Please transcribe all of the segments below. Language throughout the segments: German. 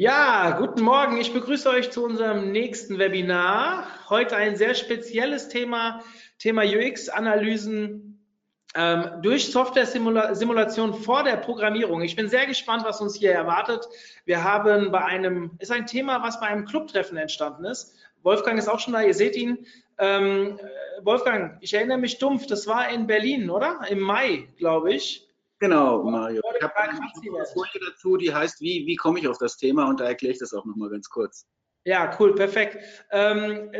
Ja, guten Morgen. Ich begrüße euch zu unserem nächsten Webinar. Heute ein sehr spezielles Thema, Thema UX-Analysen ähm, durch Software-Simulation vor der Programmierung. Ich bin sehr gespannt, was uns hier erwartet. Wir haben bei einem, ist ein Thema, was bei einem Clubtreffen entstanden ist. Wolfgang ist auch schon da, ihr seht ihn. Ähm, Wolfgang, ich erinnere mich dumpf, das war in Berlin, oder? Im Mai, glaube ich. Genau, Mario. Ich habe eine Folie dazu, die heißt, wie, wie komme ich auf das Thema und da erkläre ich das auch nochmal ganz kurz. Ja, cool, perfekt. Ähm,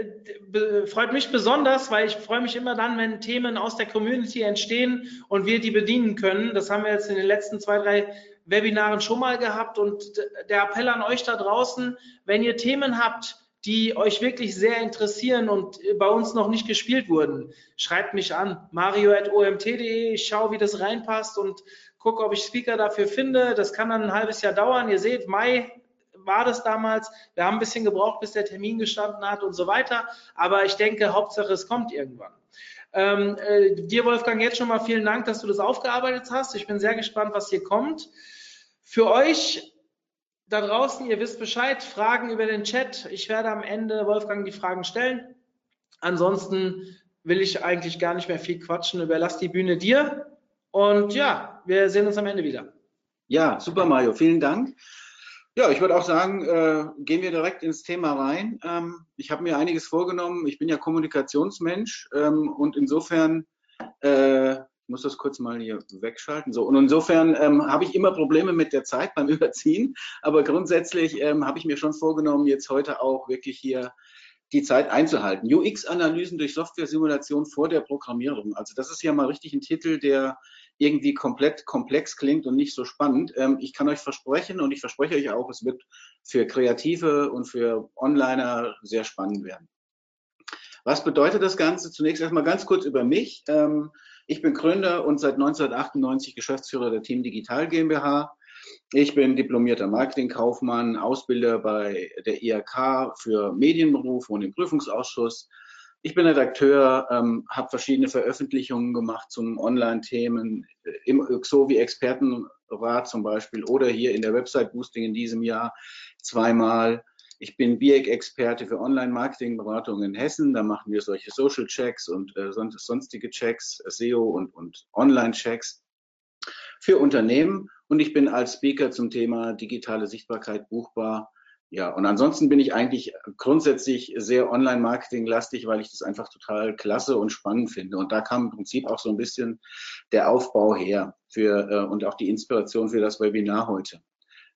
freut mich besonders, weil ich freue mich immer dann, wenn Themen aus der Community entstehen und wir die bedienen können. Das haben wir jetzt in den letzten zwei, drei Webinaren schon mal gehabt und der Appell an euch da draußen, wenn ihr Themen habt, die euch wirklich sehr interessieren und bei uns noch nicht gespielt wurden, schreibt mich an. mario.omt.de, ich schaue, wie das reinpasst und gucke, ob ich Speaker dafür finde. Das kann dann ein halbes Jahr dauern. Ihr seht, Mai war das damals. Wir haben ein bisschen gebraucht, bis der Termin gestanden hat und so weiter. Aber ich denke, Hauptsache, es kommt irgendwann. Ähm, äh, dir, Wolfgang, jetzt schon mal vielen Dank, dass du das aufgearbeitet hast. Ich bin sehr gespannt, was hier kommt. Für euch da draußen, ihr wisst Bescheid, Fragen über den Chat. Ich werde am Ende Wolfgang die Fragen stellen. Ansonsten will ich eigentlich gar nicht mehr viel quatschen. Überlass die Bühne dir. Und ja, wir sehen uns am Ende wieder. Ja, super Mario, vielen Dank. Ja, ich würde auch sagen, äh, gehen wir direkt ins Thema rein. Ähm, ich habe mir einiges vorgenommen. Ich bin ja Kommunikationsmensch ähm, und insofern äh, muss das kurz mal hier wegschalten. So, und insofern ähm, habe ich immer Probleme mit der Zeit beim Überziehen, aber grundsätzlich ähm, habe ich mir schon vorgenommen, jetzt heute auch wirklich hier die Zeit einzuhalten. UX-Analysen durch Software-Simulation vor der Programmierung. Also das ist ja mal richtig ein Titel, der irgendwie komplett komplex klingt und nicht so spannend. Ähm, ich kann euch versprechen und ich verspreche euch auch, es wird für Kreative und für Onliner sehr spannend werden. Was bedeutet das Ganze? Zunächst erstmal ganz kurz über mich. Ähm, ich bin Gründer und seit 1998 Geschäftsführer der Team Digital GmbH. Ich bin diplomierter Marketingkaufmann, Ausbilder bei der IHK für Medienberufe und im Prüfungsausschuss. Ich bin Redakteur, ähm, habe verschiedene Veröffentlichungen gemacht zum Online-Themen im wie Expertenrat zum Beispiel oder hier in der Website Boosting in diesem Jahr zweimal. Ich bin BIEC-Experte für Online-Marketing-Beratung in Hessen. Da machen wir solche Social-Checks und äh, sonstige Checks, SEO und, und Online-Checks für Unternehmen. Und ich bin als Speaker zum Thema digitale Sichtbarkeit buchbar. Ja, und ansonsten bin ich eigentlich grundsätzlich sehr Online-Marketing-lastig, weil ich das einfach total klasse und spannend finde. Und da kam im Prinzip auch so ein bisschen der Aufbau her für, äh, und auch die Inspiration für das Webinar heute.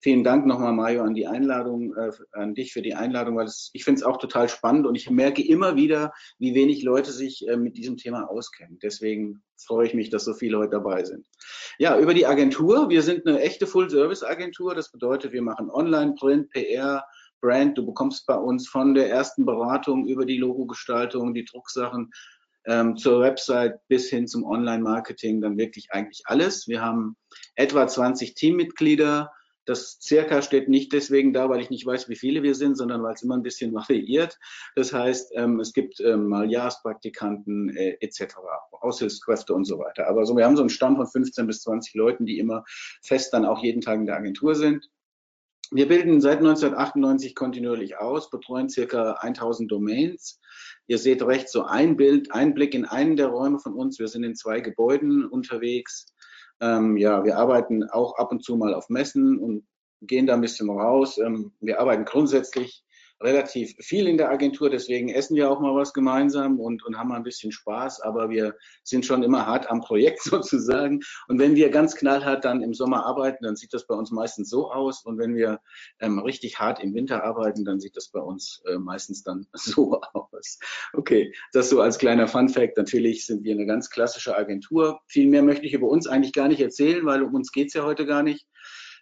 Vielen Dank nochmal, Mario, an die Einladung, äh, an dich für die Einladung, weil es, ich finde es auch total spannend und ich merke immer wieder, wie wenig Leute sich äh, mit diesem Thema auskennen. Deswegen freue ich mich, dass so viele heute dabei sind. Ja, über die Agentur. Wir sind eine echte Full-Service-Agentur. Das bedeutet, wir machen Online, Print, PR, Brand. Du bekommst bei uns von der ersten Beratung über die Logogestaltung, die Drucksachen, ähm, zur Website bis hin zum Online-Marketing dann wirklich eigentlich alles. Wir haben etwa 20 Teammitglieder das Circa steht nicht deswegen da, weil ich nicht weiß, wie viele wir sind, sondern weil es immer ein bisschen variiert. Das heißt, ähm, es gibt ähm, mal Jahrespraktikanten äh, etc., Aushilfskräfte und so weiter. Aber so, wir haben so einen Stamm von 15 bis 20 Leuten, die immer fest dann auch jeden Tag in der Agentur sind. Wir bilden seit 1998 kontinuierlich aus, betreuen circa 1000 Domains. Ihr seht rechts so ein Bild, ein Blick in einen der Räume von uns. Wir sind in zwei Gebäuden unterwegs. Ähm, ja, wir arbeiten auch ab und zu mal auf Messen und gehen da ein bisschen raus. Ähm, wir arbeiten grundsätzlich relativ viel in der Agentur, deswegen essen wir auch mal was gemeinsam und, und haben mal ein bisschen Spaß, aber wir sind schon immer hart am Projekt sozusagen. Und wenn wir ganz knallhart dann im Sommer arbeiten, dann sieht das bei uns meistens so aus. Und wenn wir ähm, richtig hart im Winter arbeiten, dann sieht das bei uns äh, meistens dann so aus. Okay, das so als kleiner Fun Fact. Natürlich sind wir eine ganz klassische Agentur. Viel mehr möchte ich über uns eigentlich gar nicht erzählen, weil um uns geht's ja heute gar nicht.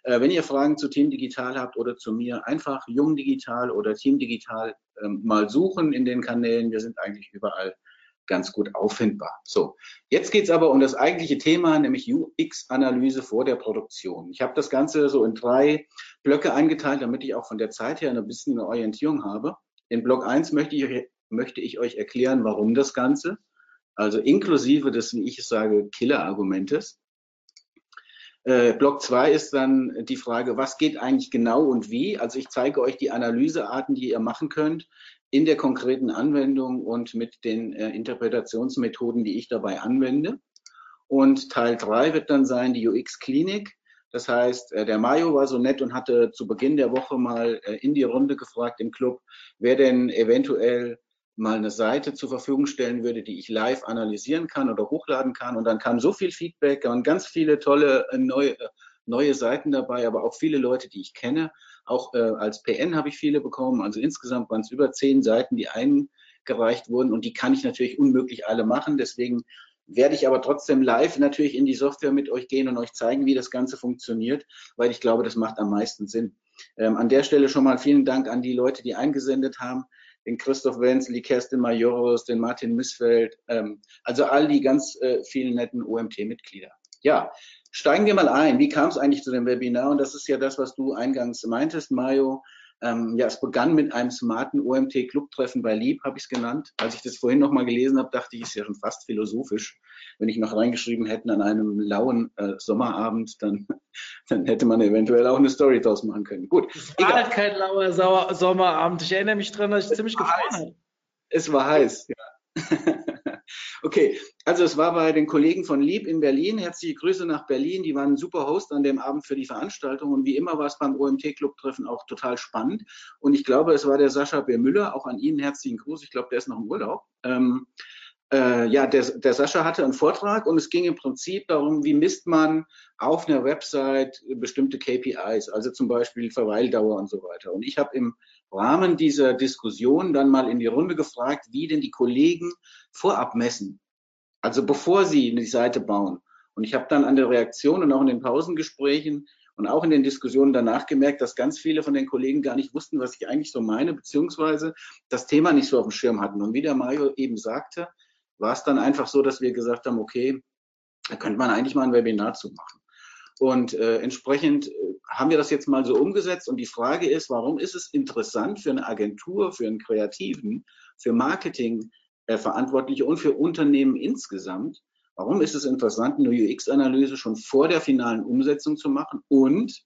Äh, wenn ihr Fragen zu Team Digital habt oder zu mir, einfach Jung Digital oder Team Digital ähm, mal suchen in den Kanälen. Wir sind eigentlich überall ganz gut auffindbar. So, jetzt geht's aber um das eigentliche Thema, nämlich UX-Analyse vor der Produktion. Ich habe das Ganze so in drei Blöcke eingeteilt, damit ich auch von der Zeit her ein bisschen eine Orientierung habe. In Block 1 möchte ich, möchte ich euch erklären, warum das Ganze, also inklusive des, wie ich es sage, Killer-Argumentes. Äh, Block 2 ist dann die Frage, was geht eigentlich genau und wie? Also ich zeige euch die Analysearten, die ihr machen könnt in der konkreten Anwendung und mit den äh, Interpretationsmethoden, die ich dabei anwende. Und Teil 3 wird dann sein die UX-Klinik. Das heißt, äh, der Mayo war so nett und hatte zu Beginn der Woche mal äh, in die Runde gefragt im Club, wer denn eventuell mal eine Seite zur Verfügung stellen würde, die ich live analysieren kann oder hochladen kann. Und dann kam so viel Feedback und ganz viele tolle äh, neue, neue Seiten dabei, aber auch viele Leute, die ich kenne. Auch äh, als PN habe ich viele bekommen. Also insgesamt waren es über zehn Seiten, die eingereicht wurden. Und die kann ich natürlich unmöglich alle machen. Deswegen werde ich aber trotzdem live natürlich in die Software mit euch gehen und euch zeigen, wie das Ganze funktioniert, weil ich glaube, das macht am meisten Sinn. Ähm, an der Stelle schon mal vielen Dank an die Leute, die eingesendet haben den Christoph Wenzel, die Kerstin Majoros, den Martin Missfeld, ähm, also all die ganz äh, vielen netten OMT-Mitglieder. Ja, steigen wir mal ein. Wie kam es eigentlich zu dem Webinar? Und das ist ja das, was du eingangs meintest, Mario. Ähm, ja, es begann mit einem smarten OMT-Clubtreffen bei Lieb, habe ich es genannt. Als ich das vorhin nochmal gelesen habe, dachte ich, ist ja schon fast philosophisch. Wenn ich noch reingeschrieben hätte an einem lauen äh, Sommerabend, dann, dann hätte man eventuell auch eine Story draus machen können. Gut. Es war halt kein lauer Sommerabend. Ich erinnere mich daran, dass ich ziemlich gefreut habe. Es war heiß, ja. Okay, also es war bei den Kollegen von Lieb in Berlin. Herzliche Grüße nach Berlin. Die waren ein super Host an dem Abend für die Veranstaltung. Und wie immer war es beim OMT-Club-Treffen auch total spannend. Und ich glaube, es war der Sascha B. Müller. Auch an Ihnen herzlichen Gruß. Ich glaube, der ist noch im Urlaub. Ähm, äh, ja, der, der Sascha hatte einen Vortrag und es ging im Prinzip darum, wie misst man auf einer Website bestimmte KPIs, also zum Beispiel Verweildauer und so weiter. Und ich habe im Rahmen dieser Diskussion dann mal in die Runde gefragt, wie denn die Kollegen vorab messen. Also bevor sie die Seite bauen. Und ich habe dann an der Reaktion und auch in den Pausengesprächen und auch in den Diskussionen danach gemerkt, dass ganz viele von den Kollegen gar nicht wussten, was ich eigentlich so meine, beziehungsweise das Thema nicht so auf dem Schirm hatten. Und wie der Mario eben sagte, war es dann einfach so, dass wir gesagt haben, okay, da könnte man eigentlich mal ein Webinar zu machen. Und äh, entsprechend äh, haben wir das jetzt mal so umgesetzt. Und die Frage ist, warum ist es interessant für eine Agentur, für einen Kreativen, für Marketing äh, Verantwortliche und für Unternehmen insgesamt? Warum ist es interessant, eine UX-Analyse schon vor der finalen Umsetzung zu machen? Und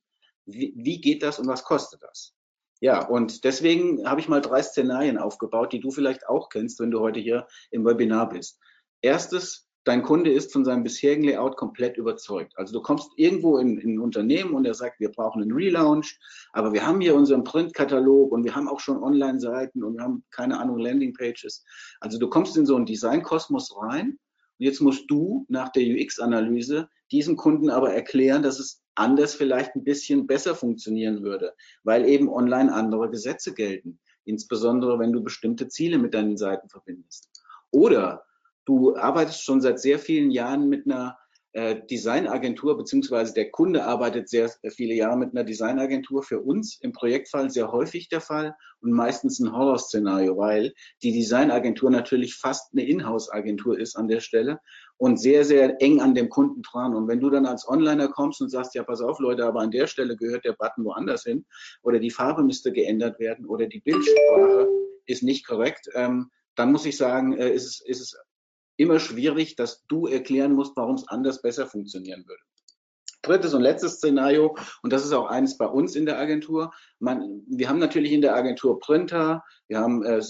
wie, wie geht das und was kostet das? Ja, und deswegen habe ich mal drei Szenarien aufgebaut, die du vielleicht auch kennst, wenn du heute hier im Webinar bist. Erstes, dein Kunde ist von seinem bisherigen Layout komplett überzeugt. Also du kommst irgendwo in, in ein Unternehmen und er sagt, wir brauchen einen Relaunch, aber wir haben hier unseren Printkatalog und wir haben auch schon Online-Seiten und wir haben keine Ahnung Landingpages. Also du kommst in so einen Design-Kosmos rein und jetzt musst du nach der UX-Analyse diesem Kunden aber erklären, dass es anders vielleicht ein bisschen besser funktionieren würde, weil eben online andere Gesetze gelten, insbesondere wenn du bestimmte Ziele mit deinen Seiten verbindest. Oder Du arbeitest schon seit sehr vielen Jahren mit einer Designagentur, beziehungsweise der Kunde arbeitet sehr viele Jahre mit einer Designagentur. Für uns im Projektfall sehr häufig der Fall und meistens ein Horrorszenario, weil die Designagentur natürlich fast eine Inhouse-Agentur ist an der Stelle und sehr, sehr eng an dem Kunden dran. Und wenn du dann als Onliner kommst und sagst, ja, pass auf, Leute, aber an der Stelle gehört der Button woanders hin oder die Farbe müsste geändert werden oder die Bildsprache ist nicht korrekt, ähm, dann muss ich sagen, äh, ist, es, ist es immer schwierig, dass du erklären musst, warum es anders besser funktionieren würde. Drittes und letztes Szenario, und das ist auch eines bei uns in der Agentur. Man, wir haben natürlich in der Agentur Printer, wir haben äh,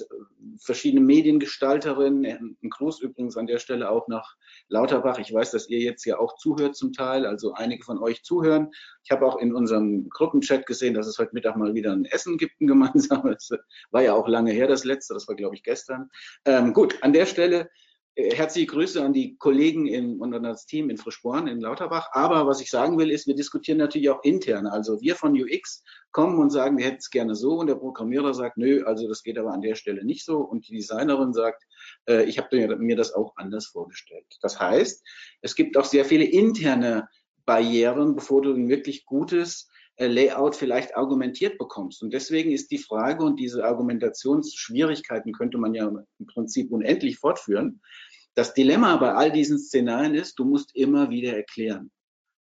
verschiedene Mediengestalterinnen, ein Gruß übrigens an der Stelle auch nach Lauterbach. Ich weiß, dass ihr jetzt ja auch zuhört zum Teil, also einige von euch zuhören. Ich habe auch in unserem Gruppenchat gesehen, dass es heute Mittag mal wieder ein Essen gibt, ein gemeinsames. War ja auch lange her, das letzte, das war, glaube ich, gestern. Ähm, gut, an der Stelle herzliche Grüße an die Kollegen in, und an das Team in Frischborn in Lauterbach. Aber was ich sagen will, ist, wir diskutieren natürlich auch intern. Also wir von UX kommen und sagen, wir hätten es gerne so und der Programmierer sagt, nö, also das geht aber an der Stelle nicht so und die Designerin sagt, äh, ich habe mir das auch anders vorgestellt. Das heißt, es gibt auch sehr viele interne Barrieren, bevor du ein wirklich gutes äh, Layout vielleicht argumentiert bekommst. Und deswegen ist die Frage und diese Argumentationsschwierigkeiten könnte man ja im Prinzip unendlich fortführen. Das Dilemma bei all diesen Szenarien ist, du musst immer wieder erklären.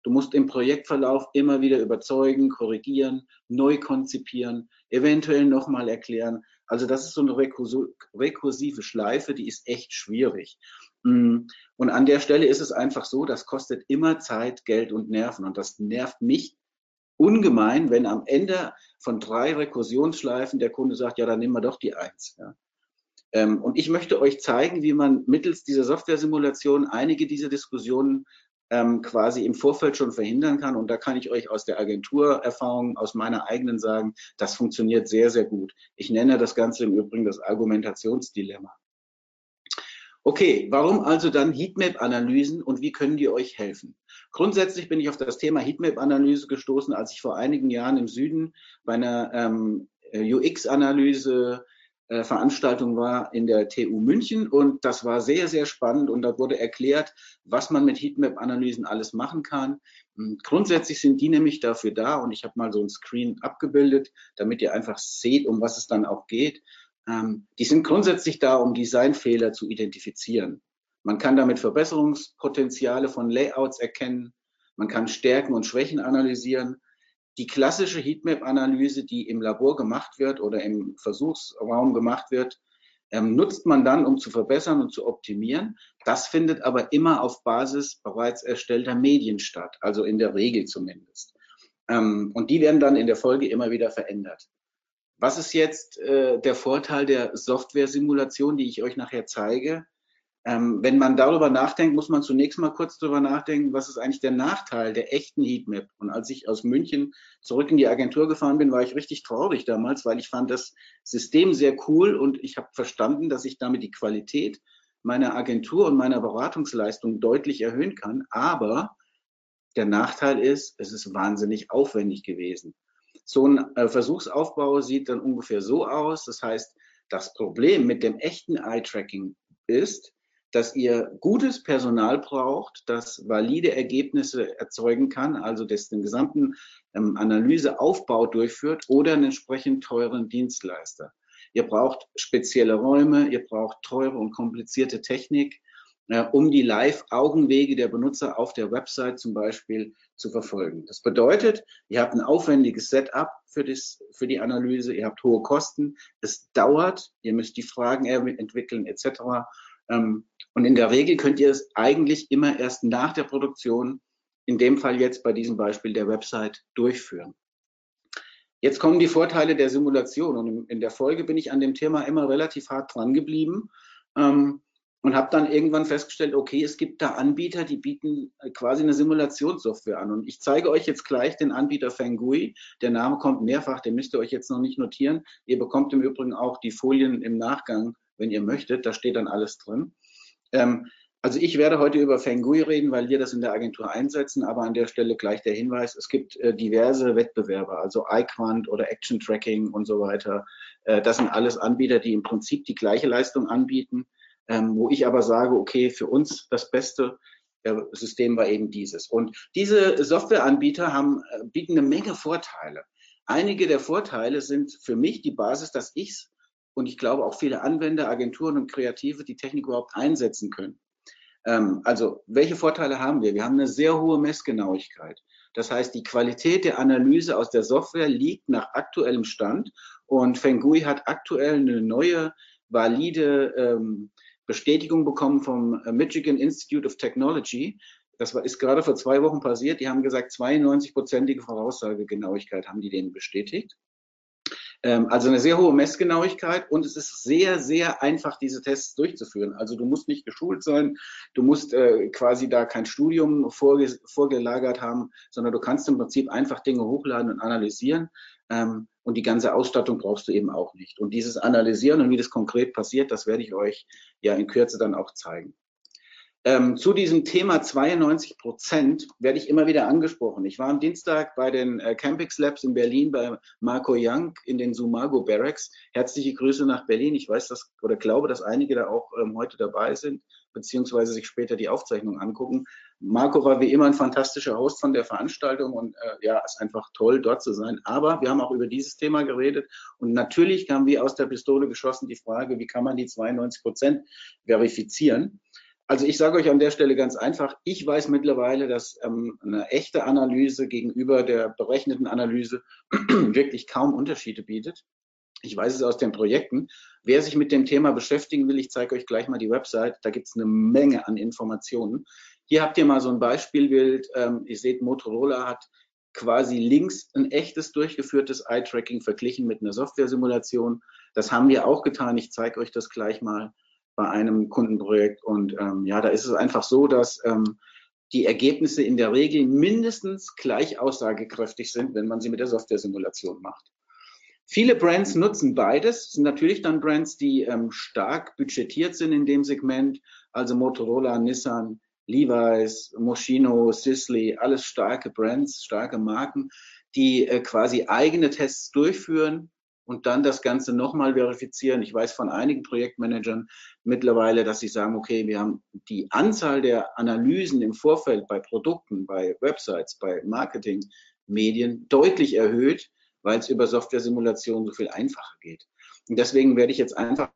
Du musst im Projektverlauf immer wieder überzeugen, korrigieren, neu konzipieren, eventuell nochmal erklären. Also das ist so eine rekursive Schleife, die ist echt schwierig. Mm. Und an der Stelle ist es einfach so, das kostet immer Zeit, Geld und Nerven. Und das nervt mich ungemein, wenn am Ende von drei Rekursionsschleifen der Kunde sagt, ja, dann nehmen wir doch die eins. Ja. Ähm, und ich möchte euch zeigen, wie man mittels dieser Software-Simulation einige dieser Diskussionen ähm, quasi im Vorfeld schon verhindern kann. Und da kann ich euch aus der Agenturerfahrung, aus meiner eigenen sagen, das funktioniert sehr, sehr gut. Ich nenne das Ganze im Übrigen das Argumentationsdilemma. Okay, warum also dann Heatmap-Analysen und wie können die euch helfen? Grundsätzlich bin ich auf das Thema Heatmap-Analyse gestoßen, als ich vor einigen Jahren im Süden bei einer ähm, UX-Analyse äh, Veranstaltung war in der TU München und das war sehr, sehr spannend und da wurde erklärt, was man mit Heatmap-Analysen alles machen kann. Und grundsätzlich sind die nämlich dafür da und ich habe mal so ein Screen abgebildet, damit ihr einfach seht, um was es dann auch geht. Ähm, die sind grundsätzlich da, um Designfehler zu identifizieren. Man kann damit Verbesserungspotenziale von Layouts erkennen. Man kann Stärken und Schwächen analysieren. Die klassische Heatmap-Analyse, die im Labor gemacht wird oder im Versuchsraum gemacht wird, ähm, nutzt man dann, um zu verbessern und zu optimieren. Das findet aber immer auf Basis bereits erstellter Medien statt, also in der Regel zumindest. Ähm, und die werden dann in der Folge immer wieder verändert. Was ist jetzt äh, der Vorteil der Software-Simulation, die ich euch nachher zeige? Ähm, wenn man darüber nachdenkt, muss man zunächst mal kurz darüber nachdenken, was ist eigentlich der Nachteil der echten Heatmap? Und als ich aus München zurück in die Agentur gefahren bin, war ich richtig traurig damals, weil ich fand das System sehr cool und ich habe verstanden, dass ich damit die Qualität meiner Agentur und meiner Beratungsleistung deutlich erhöhen kann. Aber der Nachteil ist, es ist wahnsinnig aufwendig gewesen. So ein äh, Versuchsaufbau sieht dann ungefähr so aus. Das heißt, das Problem mit dem echten Eye-Tracking ist, dass ihr gutes Personal braucht, das valide Ergebnisse erzeugen kann, also das den gesamten ähm, Analyseaufbau durchführt oder einen entsprechend teuren Dienstleister. Ihr braucht spezielle Räume, ihr braucht teure und komplizierte Technik, äh, um die Live-Augenwege der Benutzer auf der Website zum Beispiel zu verfolgen. Das bedeutet, ihr habt ein aufwendiges Setup für, das, für die Analyse, ihr habt hohe Kosten, es dauert, ihr müsst die Fragen entwickeln etc. und in der Regel könnt ihr es eigentlich immer erst nach der Produktion, in dem Fall jetzt bei diesem Beispiel der Website, durchführen. Jetzt kommen die Vorteile der Simulation und in der Folge bin ich an dem Thema immer relativ hart dran geblieben. Ähm, und habe dann irgendwann festgestellt, okay, es gibt da Anbieter, die bieten äh, quasi eine Simulationssoftware an. Und ich zeige euch jetzt gleich den Anbieter Fengui. Der Name kommt mehrfach, den müsst ihr euch jetzt noch nicht notieren. Ihr bekommt im Übrigen auch die Folien im Nachgang, wenn ihr möchtet. Da steht dann alles drin. Ähm, also ich werde heute über Fengui reden, weil wir das in der Agentur einsetzen, aber an der Stelle gleich der Hinweis, es gibt äh, diverse Wettbewerber, also iQuant oder Action Tracking und so weiter. Äh, das sind alles Anbieter, die im Prinzip die gleiche Leistung anbieten ähm, wo ich aber sage, okay, für uns das beste äh, System war eben dieses. Und diese Softwareanbieter haben, äh, bieten eine Menge Vorteile. Einige der Vorteile sind für mich die Basis, dass ich und ich glaube auch viele Anwender, Agenturen und Kreative die Technik überhaupt einsetzen können. Ähm, also, welche Vorteile haben wir? Wir haben eine sehr hohe Messgenauigkeit. Das heißt, die Qualität der Analyse aus der Software liegt nach aktuellem Stand und Fengui hat aktuell eine neue, valide ähm, Bestätigung bekommen vom äh, Michigan Institute of Technology. Das war, ist gerade vor zwei Wochen passiert. Die haben gesagt, 92-prozentige Voraussagegenauigkeit haben die denen bestätigt. Ähm, also eine sehr hohe Messgenauigkeit und es ist sehr, sehr einfach, diese Tests durchzuführen. Also du musst nicht geschult sein, du musst äh, quasi da kein Studium vorge vorgelagert haben, sondern du kannst im Prinzip einfach Dinge hochladen und analysieren. Ähm, und die ganze Ausstattung brauchst du eben auch nicht. Und dieses Analysieren und wie das konkret passiert, das werde ich euch ja in Kürze dann auch zeigen. Ähm, zu diesem Thema 92 Prozent werde ich immer wieder angesprochen. Ich war am Dienstag bei den äh, Campix Labs in Berlin bei Marco Young in den Sumago Barracks. Herzliche Grüße nach Berlin. Ich weiß das oder glaube, dass einige da auch ähm, heute dabei sind, beziehungsweise sich später die Aufzeichnung angucken. Marco war wie immer ein fantastischer Host von der Veranstaltung und äh, ja, ist einfach toll, dort zu sein. Aber wir haben auch über dieses Thema geredet und natürlich kam wie aus der Pistole geschossen die Frage, wie kann man die 92 Prozent verifizieren? Also ich sage euch an der Stelle ganz einfach, ich weiß mittlerweile, dass ähm, eine echte Analyse gegenüber der berechneten Analyse wirklich kaum Unterschiede bietet. Ich weiß es aus den Projekten. Wer sich mit dem Thema beschäftigen will, ich zeige euch gleich mal die Website. Da gibt es eine Menge an Informationen. Hier habt ihr mal so ein Beispielbild. Ähm, ihr seht, Motorola hat quasi links ein echtes durchgeführtes Eye-Tracking verglichen mit einer Software-Simulation. Das haben wir auch getan. Ich zeige euch das gleich mal bei einem Kundenprojekt. Und ähm, ja, da ist es einfach so, dass ähm, die Ergebnisse in der Regel mindestens gleich aussagekräftig sind, wenn man sie mit der Software-Simulation macht. Viele Brands nutzen beides. Das sind natürlich dann Brands, die ähm, stark budgetiert sind in dem Segment, also Motorola, Nissan, Levi's, Moschino, Sisley, alles starke Brands, starke Marken, die äh, quasi eigene Tests durchführen und dann das Ganze nochmal verifizieren. Ich weiß von einigen Projektmanagern mittlerweile, dass sie sagen, okay, wir haben die Anzahl der Analysen im Vorfeld bei Produkten, bei Websites, bei Marketingmedien deutlich erhöht, weil es über Software-Simulation so viel einfacher geht. Und deswegen werde ich jetzt einfach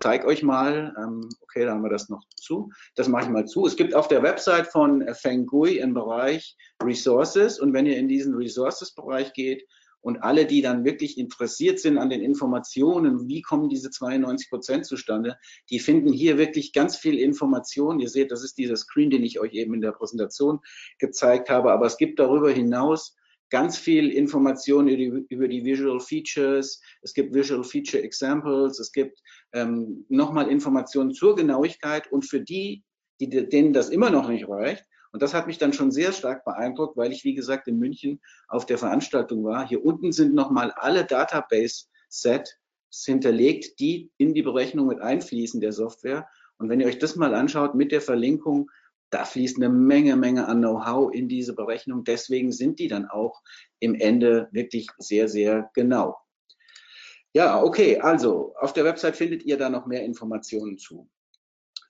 zeige euch mal, ähm, okay, da haben wir das noch zu. Das mache ich mal zu. Es gibt auf der Website von Fengui einen Bereich Resources und wenn ihr in diesen Resources-Bereich geht, und alle, die dann wirklich interessiert sind an den Informationen, wie kommen diese 92 Prozent zustande, die finden hier wirklich ganz viel Information. Ihr seht, das ist dieser Screen, den ich euch eben in der Präsentation gezeigt habe. Aber es gibt darüber hinaus ganz viel Information über die, über die Visual Features. Es gibt Visual Feature Examples. Es gibt ähm, nochmal Informationen zur Genauigkeit. Und für die, die, denen das immer noch nicht reicht, und das hat mich dann schon sehr stark beeindruckt, weil ich, wie gesagt, in München auf der Veranstaltung war. Hier unten sind nochmal alle Database-Set hinterlegt, die in die Berechnung mit einfließen der Software. Und wenn ihr euch das mal anschaut mit der Verlinkung, da fließt eine Menge, Menge an Know-how in diese Berechnung. Deswegen sind die dann auch im Ende wirklich sehr, sehr genau. Ja, okay, also auf der Website findet ihr da noch mehr Informationen zu.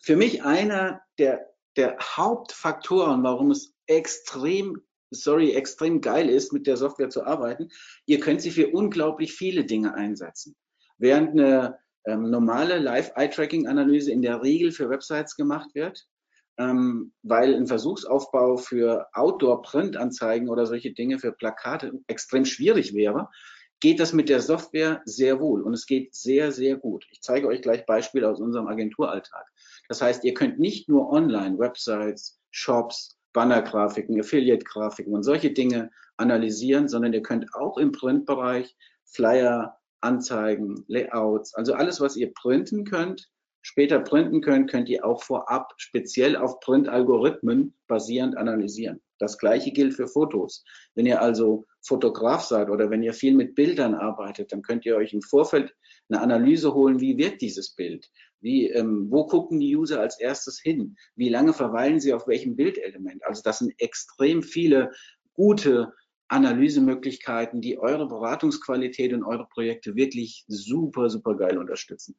Für mich einer der der Hauptfaktoren, warum es extrem, sorry, extrem geil ist, mit der Software zu arbeiten. Ihr könnt sie für unglaublich viele Dinge einsetzen. Während eine ähm, normale Live-Eye-Tracking-Analyse in der Regel für Websites gemacht wird, ähm, weil ein Versuchsaufbau für Outdoor-Print-Anzeigen oder solche Dinge für Plakate extrem schwierig wäre, geht das mit der Software sehr wohl und es geht sehr, sehr gut. Ich zeige euch gleich Beispiele aus unserem Agenturalltag. Das heißt, ihr könnt nicht nur online Websites, Shops, Bannergrafiken, Affiliate-Grafiken und solche Dinge analysieren, sondern ihr könnt auch im Printbereich Flyer, Anzeigen, Layouts, also alles, was ihr printen könnt, später printen könnt, könnt ihr auch vorab speziell auf Print-Algorithmen basierend analysieren. Das gleiche gilt für Fotos. Wenn ihr also Fotograf seid oder wenn ihr viel mit Bildern arbeitet, dann könnt ihr euch im Vorfeld eine Analyse holen, wie wirkt dieses Bild? Wie, ähm, wo gucken die User als erstes hin? Wie lange verweilen sie auf welchem Bildelement? Also das sind extrem viele gute Analysemöglichkeiten, die eure Beratungsqualität und eure Projekte wirklich super, super geil unterstützen.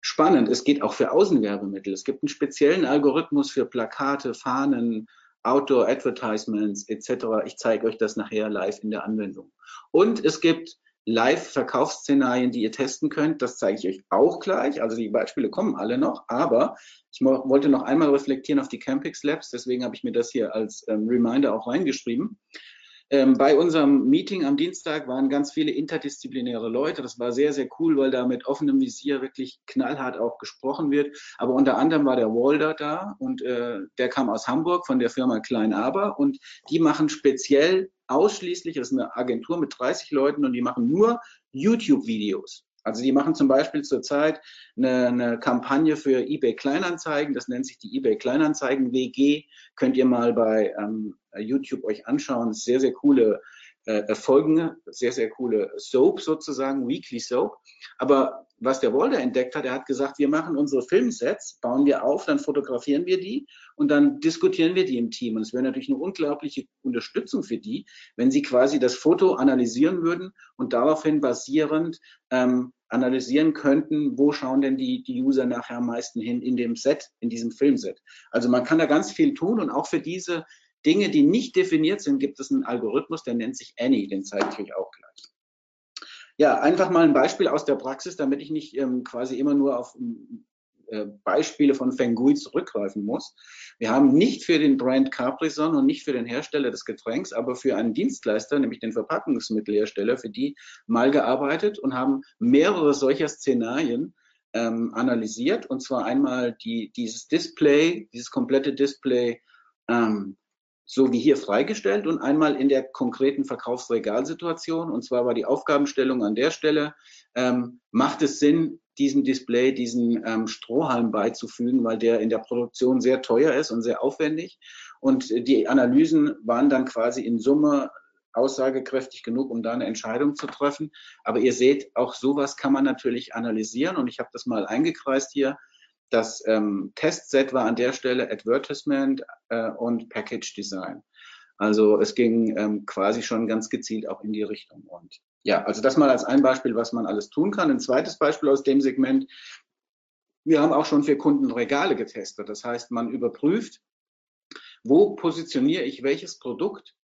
Spannend, es geht auch für Außenwerbemittel. Es gibt einen speziellen Algorithmus für Plakate, Fahnen, Outdoor Advertisements etc. Ich zeige euch das nachher live in der Anwendung. Und es gibt Live-Verkaufsszenarien, die ihr testen könnt. Das zeige ich euch auch gleich. Also die Beispiele kommen alle noch, aber ich wollte noch einmal reflektieren auf die Campix Labs. Deswegen habe ich mir das hier als ähm, Reminder auch reingeschrieben. Ähm, bei unserem Meeting am Dienstag waren ganz viele interdisziplinäre Leute. Das war sehr, sehr cool, weil da mit offenem Visier wirklich knallhart auch gesprochen wird. Aber unter anderem war der Walder da und äh, der kam aus Hamburg von der Firma Klein Aber und die machen speziell ausschließlich, das ist eine Agentur mit 30 Leuten und die machen nur YouTube-Videos. Also die machen zum Beispiel zurzeit eine, eine Kampagne für eBay Kleinanzeigen, das nennt sich die eBay Kleinanzeigen WG, könnt ihr mal bei ähm, YouTube euch anschauen, sehr, sehr coole äh, Folgen, sehr, sehr coole Soap sozusagen, Weekly Soap. Aber was der Walder entdeckt hat, er hat gesagt, wir machen unsere Filmsets, bauen wir auf, dann fotografieren wir die und dann diskutieren wir die im Team. Und es wäre natürlich eine unglaubliche Unterstützung für die, wenn sie quasi das Foto analysieren würden und daraufhin basierend ähm, analysieren könnten, wo schauen denn die, die User nachher am meisten hin in dem Set, in diesem Filmset. Also man kann da ganz viel tun und auch für diese Dinge, die nicht definiert sind, gibt es einen Algorithmus, der nennt sich Annie, den zeige ich euch auch gleich. Ja, einfach mal ein Beispiel aus der Praxis, damit ich nicht ähm, quasi immer nur auf äh, Beispiele von Fengui zurückgreifen muss. Wir haben nicht für den Brand Capri-Sun und nicht für den Hersteller des Getränks, aber für einen Dienstleister, nämlich den Verpackungsmittelhersteller, für die mal gearbeitet und haben mehrere solcher Szenarien ähm, analysiert. Und zwar einmal die, dieses Display, dieses komplette Display ähm, so wie hier freigestellt und einmal in der konkreten Verkaufsregalsituation. Und zwar war die Aufgabenstellung an der Stelle, ähm, macht es Sinn, diesem Display diesen ähm, Strohhalm beizufügen, weil der in der Produktion sehr teuer ist und sehr aufwendig. Und die Analysen waren dann quasi in Summe aussagekräftig genug, um da eine Entscheidung zu treffen. Aber ihr seht, auch sowas kann man natürlich analysieren und ich habe das mal eingekreist hier. Das ähm, Testset war an der Stelle Advertisement äh, und Package Design. Also es ging ähm, quasi schon ganz gezielt auch in die Richtung. Und ja, also das mal als ein Beispiel, was man alles tun kann. Ein zweites Beispiel aus dem Segment. Wir haben auch schon für Kunden Regale getestet. Das heißt, man überprüft, wo positioniere ich welches Produkt,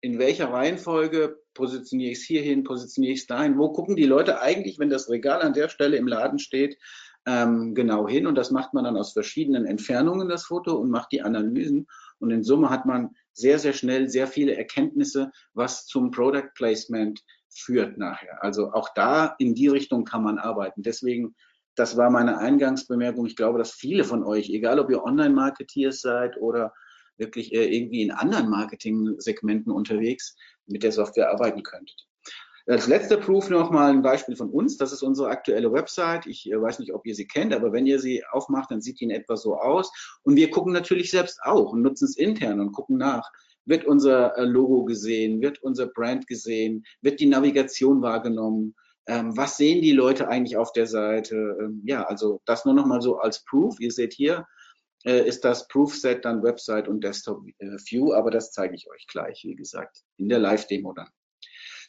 in welcher Reihenfolge positioniere ich es hierhin, positioniere ich es dahin, wo gucken die Leute eigentlich, wenn das Regal an der Stelle im Laden steht, ähm, genau hin. Und das macht man dann aus verschiedenen Entfernungen, das Foto, und macht die Analysen. Und in Summe hat man sehr, sehr schnell sehr viele Erkenntnisse, was zum Product Placement führt nachher. Also auch da in die Richtung kann man arbeiten. Deswegen, das war meine Eingangsbemerkung. Ich glaube, dass viele von euch, egal ob ihr Online-Marketeers seid oder wirklich irgendwie in anderen Marketing-Segmenten unterwegs, mit der Software arbeiten könntet. Als letzter Proof noch mal ein Beispiel von uns. Das ist unsere aktuelle Website. Ich äh, weiß nicht, ob ihr sie kennt, aber wenn ihr sie aufmacht, dann sieht die in etwa so aus. Und wir gucken natürlich selbst auch und nutzen es intern und gucken nach. Wird unser äh, Logo gesehen? Wird unser Brand gesehen? Wird die Navigation wahrgenommen? Ähm, was sehen die Leute eigentlich auf der Seite? Ähm, ja, also das nur noch mal so als Proof. Ihr seht hier, äh, ist das Proof-Set dann Website und Desktop View, aber das zeige ich euch gleich, wie gesagt, in der Live-Demo dann.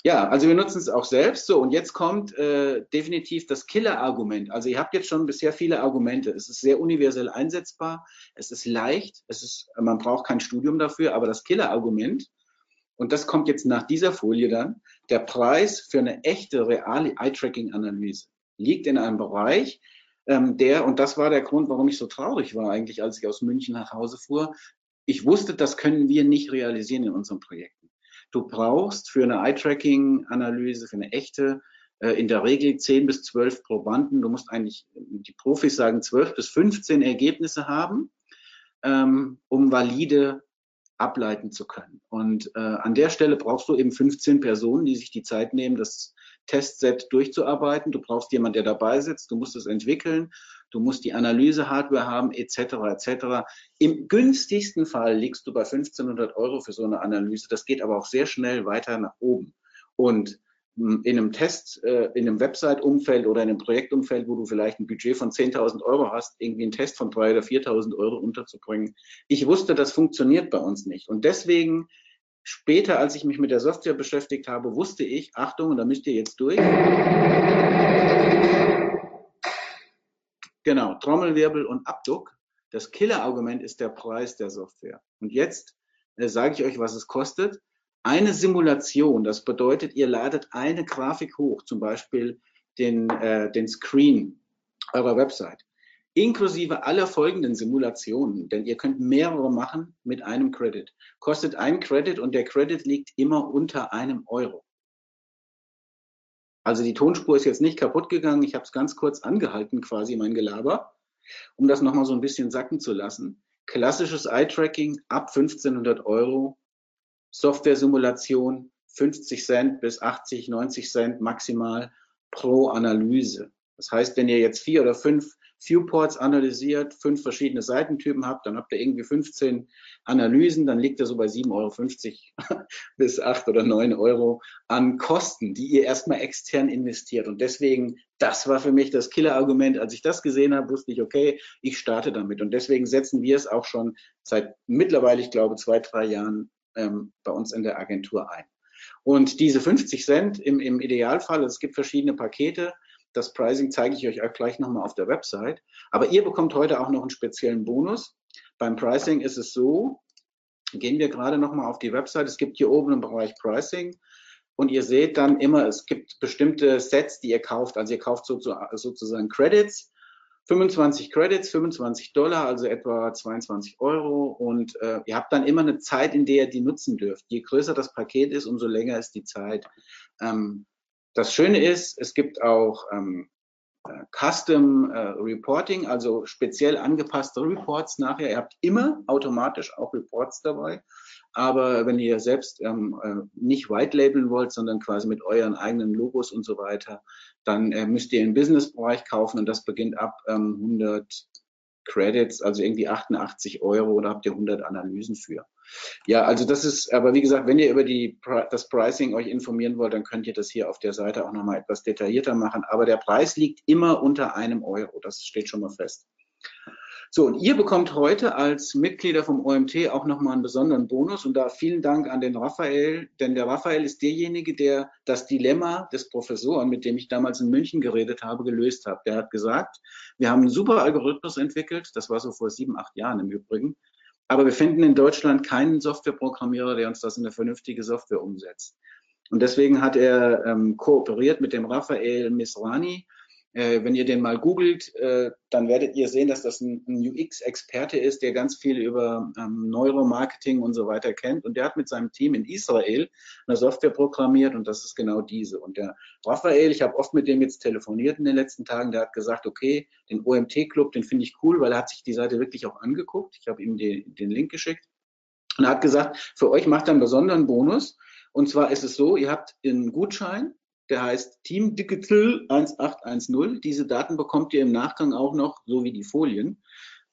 Ja, also wir nutzen es auch selbst. So, und jetzt kommt äh, definitiv das Killer-Argument. Also ihr habt jetzt schon bisher viele Argumente. Es ist sehr universell einsetzbar, es ist leicht, es ist, man braucht kein Studium dafür, aber das Killer-Argument, und das kommt jetzt nach dieser Folie dann, der Preis für eine echte, reale Eye-Tracking-Analyse liegt in einem Bereich, ähm, der, und das war der Grund, warum ich so traurig war eigentlich, als ich aus München nach Hause fuhr, ich wusste, das können wir nicht realisieren in unserem Projekt. Du brauchst für eine Eye-Tracking-Analyse, für eine echte, äh, in der Regel 10 bis 12 Probanden. Du musst eigentlich, die Profis sagen 12 bis 15 Ergebnisse haben, ähm, um valide ableiten zu können. Und äh, an der Stelle brauchst du eben 15 Personen, die sich die Zeit nehmen, das Testset durchzuarbeiten. Du brauchst jemanden, der dabei sitzt. Du musst es entwickeln du musst die Analyse-Hardware haben, etc., etc. Im günstigsten Fall liegst du bei 1500 Euro für so eine Analyse. Das geht aber auch sehr schnell weiter nach oben. Und hm, in einem Test, äh, in einem Website-Umfeld oder in einem Projektumfeld, wo du vielleicht ein Budget von 10.000 Euro hast, irgendwie einen Test von 3.000 oder 4.000 Euro unterzubringen. Ich wusste, das funktioniert bei uns nicht. Und deswegen später, als ich mich mit der Software beschäftigt habe, wusste ich, Achtung, und da müsst ihr jetzt durch. Genau, Trommelwirbel und Abdruck. Das Killer-Argument ist der Preis der Software. Und jetzt äh, sage ich euch, was es kostet. Eine Simulation, das bedeutet, ihr ladet eine Grafik hoch, zum Beispiel den, äh, den Screen eurer Website, inklusive aller folgenden Simulationen, denn ihr könnt mehrere machen mit einem Credit. Kostet ein Credit und der Credit liegt immer unter einem Euro. Also die Tonspur ist jetzt nicht kaputt gegangen. Ich habe es ganz kurz angehalten, quasi mein Gelaber, um das nochmal so ein bisschen sacken zu lassen. Klassisches Eye-Tracking ab 1500 Euro. Software-Simulation 50 Cent bis 80, 90 Cent maximal pro Analyse. Das heißt, wenn ihr jetzt vier oder fünf Viewports analysiert, fünf verschiedene Seitentypen habt, dann habt ihr irgendwie 15 Analysen, dann liegt ihr so bei 7,50 Euro bis 8 oder 9 Euro an Kosten, die ihr erstmal extern investiert. Und deswegen, das war für mich das Killer-Argument. Als ich das gesehen habe, wusste ich, okay, ich starte damit. Und deswegen setzen wir es auch schon seit mittlerweile, ich glaube, zwei, drei Jahren ähm, bei uns in der Agentur ein. Und diese 50 Cent im, im Idealfall, also es gibt verschiedene Pakete, das Pricing zeige ich euch auch gleich nochmal auf der Website. Aber ihr bekommt heute auch noch einen speziellen Bonus. Beim Pricing ist es so, gehen wir gerade nochmal auf die Website. Es gibt hier oben im Bereich Pricing und ihr seht dann immer, es gibt bestimmte Sets, die ihr kauft. Also ihr kauft sozusagen Credits 25 Credits, 25 Dollar, also etwa 22 Euro. Und äh, ihr habt dann immer eine Zeit, in der ihr die nutzen dürft. Je größer das Paket ist, umso länger ist die Zeit. Ähm, das Schöne ist, es gibt auch ähm, äh, Custom äh, Reporting, also speziell angepasste Reports nachher. Ihr habt immer automatisch auch Reports dabei. Aber wenn ihr selbst ähm, äh, nicht white labeln wollt, sondern quasi mit euren eigenen Logos und so weiter, dann äh, müsst ihr im Business-Bereich kaufen und das beginnt ab ähm, 100 Credits, also irgendwie 88 Euro oder habt ihr 100 Analysen für. Ja, also das ist, aber wie gesagt, wenn ihr über die, das Pricing euch informieren wollt, dann könnt ihr das hier auf der Seite auch nochmal etwas detaillierter machen. Aber der Preis liegt immer unter einem Euro. Das steht schon mal fest. So, und ihr bekommt heute als Mitglieder vom OMT auch nochmal einen besonderen Bonus. Und da vielen Dank an den Raphael, denn der Raphael ist derjenige, der das Dilemma des Professoren, mit dem ich damals in München geredet habe, gelöst hat. Der hat gesagt, wir haben einen super Algorithmus entwickelt, das war so vor sieben, acht Jahren im Übrigen, aber wir finden in Deutschland keinen Softwareprogrammierer, der uns das in eine vernünftige Software umsetzt. Und deswegen hat er ähm, kooperiert mit dem Raphael Misrani, äh, wenn ihr den mal googelt, äh, dann werdet ihr sehen, dass das ein, ein UX-Experte ist, der ganz viel über ähm, Neuromarketing und so weiter kennt. Und der hat mit seinem Team in Israel eine Software programmiert und das ist genau diese. Und der Raphael, ich habe oft mit dem jetzt telefoniert in den letzten Tagen, der hat gesagt, okay, den OMT-Club, den finde ich cool, weil er hat sich die Seite wirklich auch angeguckt. Ich habe ihm den, den Link geschickt. Und er hat gesagt, für euch macht er einen besonderen Bonus. Und zwar ist es so, ihr habt einen Gutschein der heißt Team Digital 1810. Diese Daten bekommt ihr im Nachgang auch noch, so wie die Folien.